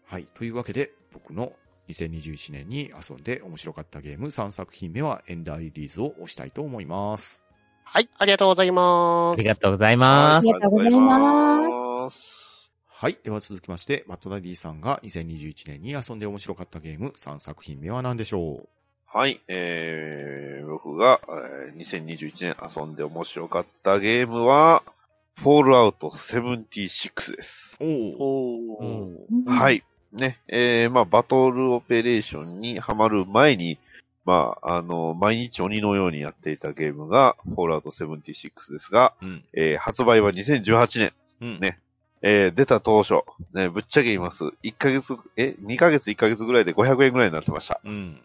はい。というわけで、僕の2021年に遊んで面白かったゲーム3作品目はエンダーリリーズを押したいと思います。はい、ありがとうございます。ありがとうございます。ありがとうございますす。はい。では続きまして、マットダディさんが2021年に遊んで面白かったゲーム3作品目は何でしょう？はい、えー、僕が、えー2021年遊んで面白かったゲームは、フォールアウト76です。おーおー。うんはい。ね、えー、まあ、バトルオペレーションにハマる前に、まあ、あの、毎日鬼のようにやっていたゲームが、フォールアウト76ですが、うん。えー、発売は2018年、うん。ねえー、出た当初、ね、ぶっちゃけ言います。1ヶ月、え、2ヶ月1ヶ月ぐらいで500円ぐらいになってました。うん。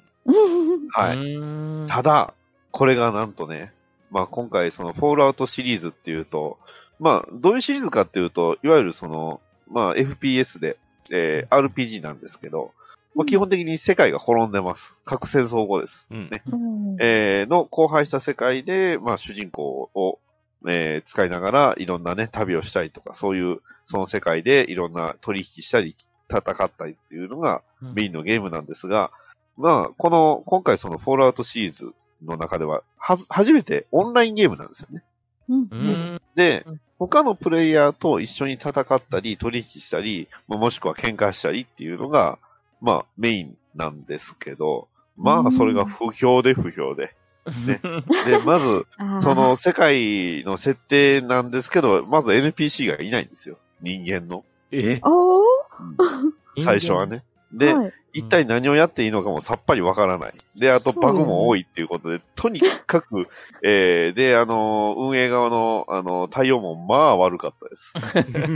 はい。いただ、これがなんとね、まあ今回そのフォールアウトシリーズっていうと、まあどういうシリーズかっていうと、いわゆるその、まあ FPS で、えー RPG なんですけど、まあ基本的に世界が滅んでます。核戦争後です。うん。ねうんえーの荒廃した世界で、まあ主人公を、えー使いながらいろんなね、旅をしたりとか、そういう、その世界でいろんな取引したり、戦ったりっていうのがメインのゲームなんですが、まあ、この、今回そのフォールアウトシリーズの中では、は、初めてオンラインゲームなんですよね。うんうん。でうん、他のプレイヤーと一緒に戦ったり、取引したり、まあもしくは喧嘩したりっていうのが、まあ、メインなんですけど、まあ、それが不評で不評で。ねで、まず、その世界の設定なんですけど、まず NPC がいないんですよ。人間の。え？最初はね。で、はい一体何をやっていいのかもさっぱりわからない。で、あとバグも多いっていうことで、とにかく、えー、で、あの、運営側の、あの、対応もまあ悪かったです。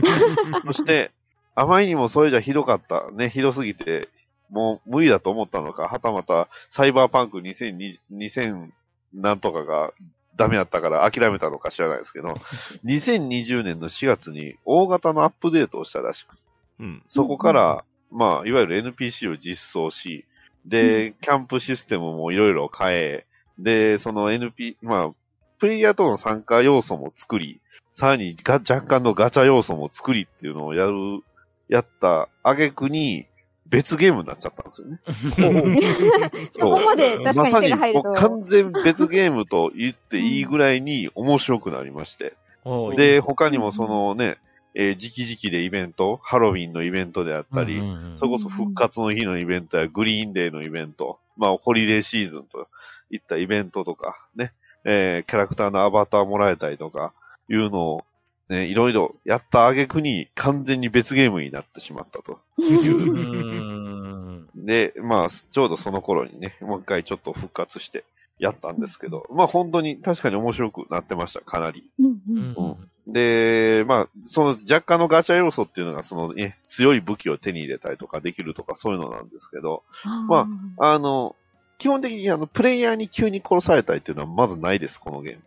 そして、あまりにもそれじゃひどかった。ね、ひどすぎて、もう無理だと思ったのか、はたまた、サイバーパンク2020 2000なんとかがダメだったから諦めたのか知らないですけど、2020年の4月に大型のアップデートをしたらしくうん。そこから、まあ、いわゆる NPC を実装し、で、キャンプシステムもいろいろ変え、で、その NP、まあ、プレイヤーとの参加要素も作り、さらにが若干のガチャ要素も作りっていうのをやる、やった挙句に、別ゲームになっちゃったんですよね。そこまで確かに手が入ると。ま完全別ゲームと言っていいぐらいに面白くなりまして。で、他にもそのね、えー、直々でイベント、ハロウィンのイベントであったり、それこそ復活の日のイベントやグリーンデーのイベント、まあ、ホリデーシーズンといったイベントとか、ね、えー、キャラクターのアバターもらえたりとか、いうのを、ね、いろいろやった挙句に完全に別ゲームになってしまったという。で、まあ、ちょうどその頃にね、もう一回ちょっと復活してやったんですけど、まあ本当に確かに面白くなってました、かなり。うん、で、まあ、その若干のガチャ要素っていうのが、そのね、強い武器を手に入れたりとかできるとかそういうのなんですけど、まあ、あの、基本的にあの、プレイヤーに急に殺されたりっていうのはまずないです、このゲーム。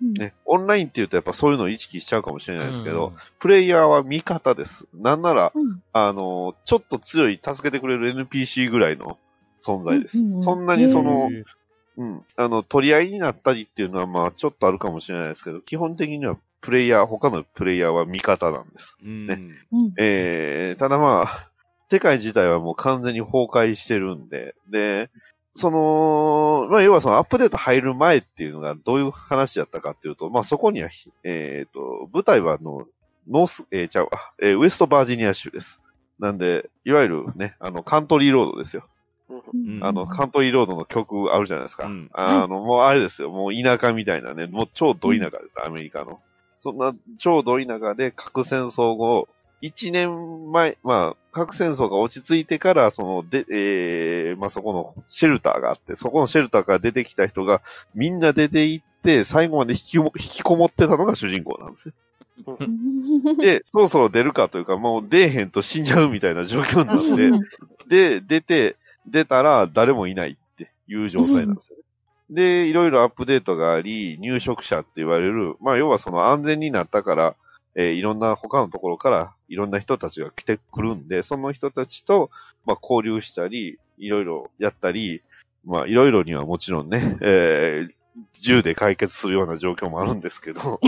ね、オンラインって言うとやっぱそういうのを意識しちゃうかもしれないですけど、うん、プレイヤーは味方です。なんなら、うん、あの、ちょっと強い助けてくれる NPC ぐらいの存在です。うん、そんなにその、うん、あの、取り合いになったりっていうのはまあちょっとあるかもしれないですけど、基本的にはプレイヤー、他のプレイヤーは味方なんです。ね。えー、ただまあ、世界自体はもう完全に崩壊してるんで、で、その、まあ、要はそのアップデート入る前っていうのがどういう話だったかっていうと、まあ、そこには、えっ、ー、と、舞台はあの、ノース、えー、ちゃうわ、えー、ウエストバージニア州です。なんで、いわゆるね、あの、カントリーロードですよ。うん、あの、カントリーロードの曲あるじゃないですか。うん、あの、もうあれですよ。もう田舎みたいなね、もう超ど田舎です、アメリカの。そんな超ど田舎で核戦争後、一年前、まあ、核戦争が落ち着いてから、その、で、ええー、まあ、そこのシェルターがあって、そこのシェルターから出てきた人が、みんな出て行って、最後まで引きも、引きこもってたのが主人公なんですよ。で、そろそろ出るかというか、もう出えへんと死んじゃうみたいな状況になって、で、出て、出たら誰もいないっていう状態なんですよね。で、いろいろアップデートがあり、入植者って言われる、まあ要はその安全になったから、えー、いろんな他のところからいろんな人たちが来てくるんで、その人たちと、まあ、交流したり、いろいろやったり、まあ、いろいろにはもちろんね、えー、銃で解決するような状況もあるんですけど、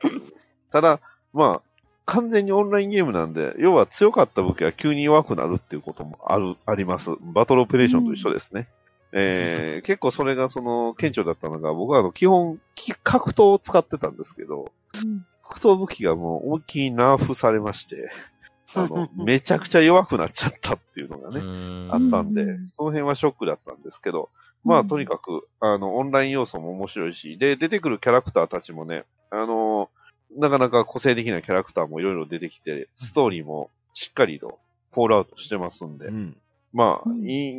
ただ、まあ、完全にオンラインゲームなんで、要は強かった武器が急に弱くなるっていうこともある、あります。バトルオペレーションと一緒ですね。うん、えー、結構それがその、顕著だったのが、僕はあの、基本、格闘を使ってたんですけど、うん格闘武器がもう思いっきりナーフされまして、あの、めちゃくちゃ弱くなっちゃったっていうのがね、あったんで、その辺はショックだったんですけど、まあとにかく、あの、オンライン要素も面白いし、で、出てくるキャラクターたちもね、あの、なかなか個性的なキャラクターもいろいろ出てきて、ストーリーもしっかりとフォールアウトしてますんで、うん、まあ、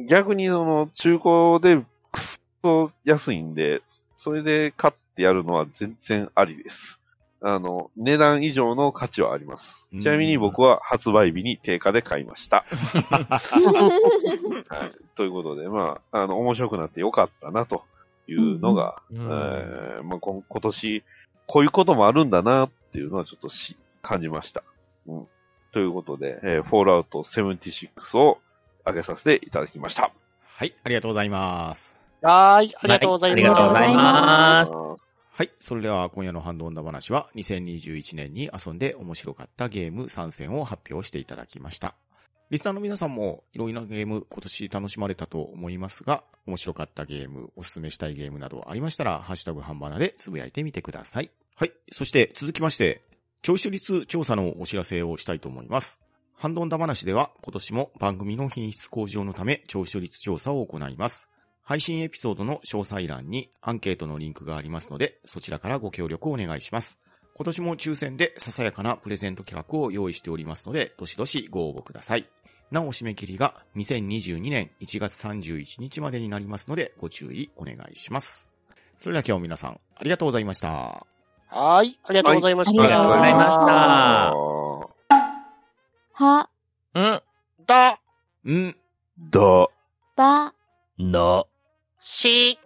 逆にその中古でくっそ安いんで、それで買ってやるのは全然ありです。あの、値段以上の価値はあります。ちなみに僕は発売日に定価で買いました。はい、ということで、まあ、あの、面白くなってよかったなというのが、うん、えー、まあ、今年、こういうこともあるんだなっていうのはちょっとし感じました。うん、ということで、えー、フォールアウト76を上げさせていただきました。はい、ありがとうございます。はい、ありがとうございます。はい、ありがとうございます。はい。それでは今夜のハンドオンダ話は2021年に遊んで面白かったゲーム3選を発表していただきました。リスナーの皆さんもいろいろなゲーム今年楽しまれたと思いますが、面白かったゲーム、おすすめしたいゲームなどありましたら、ハッシュタグハンバナでつぶやいてみてください。はい。そして続きまして、聴取率調査のお知らせをしたいと思います。ハンドオンダ話では今年も番組の品質向上のため聴取率調査を行います。配信エピソードの詳細欄にアンケートのリンクがありますので、そちらからご協力をお願いします。今年も抽選でささやかなプレゼント企画を用意しておりますので、どしどしご応募ください。なお締め切りが2022年1月31日までになりますので、ご注意お願いします。それでは今日皆さん、ありがとうございました。はい、ありがとうございました。はいありがとうございましたは、うん、だ、ん、だ、ば、の、し、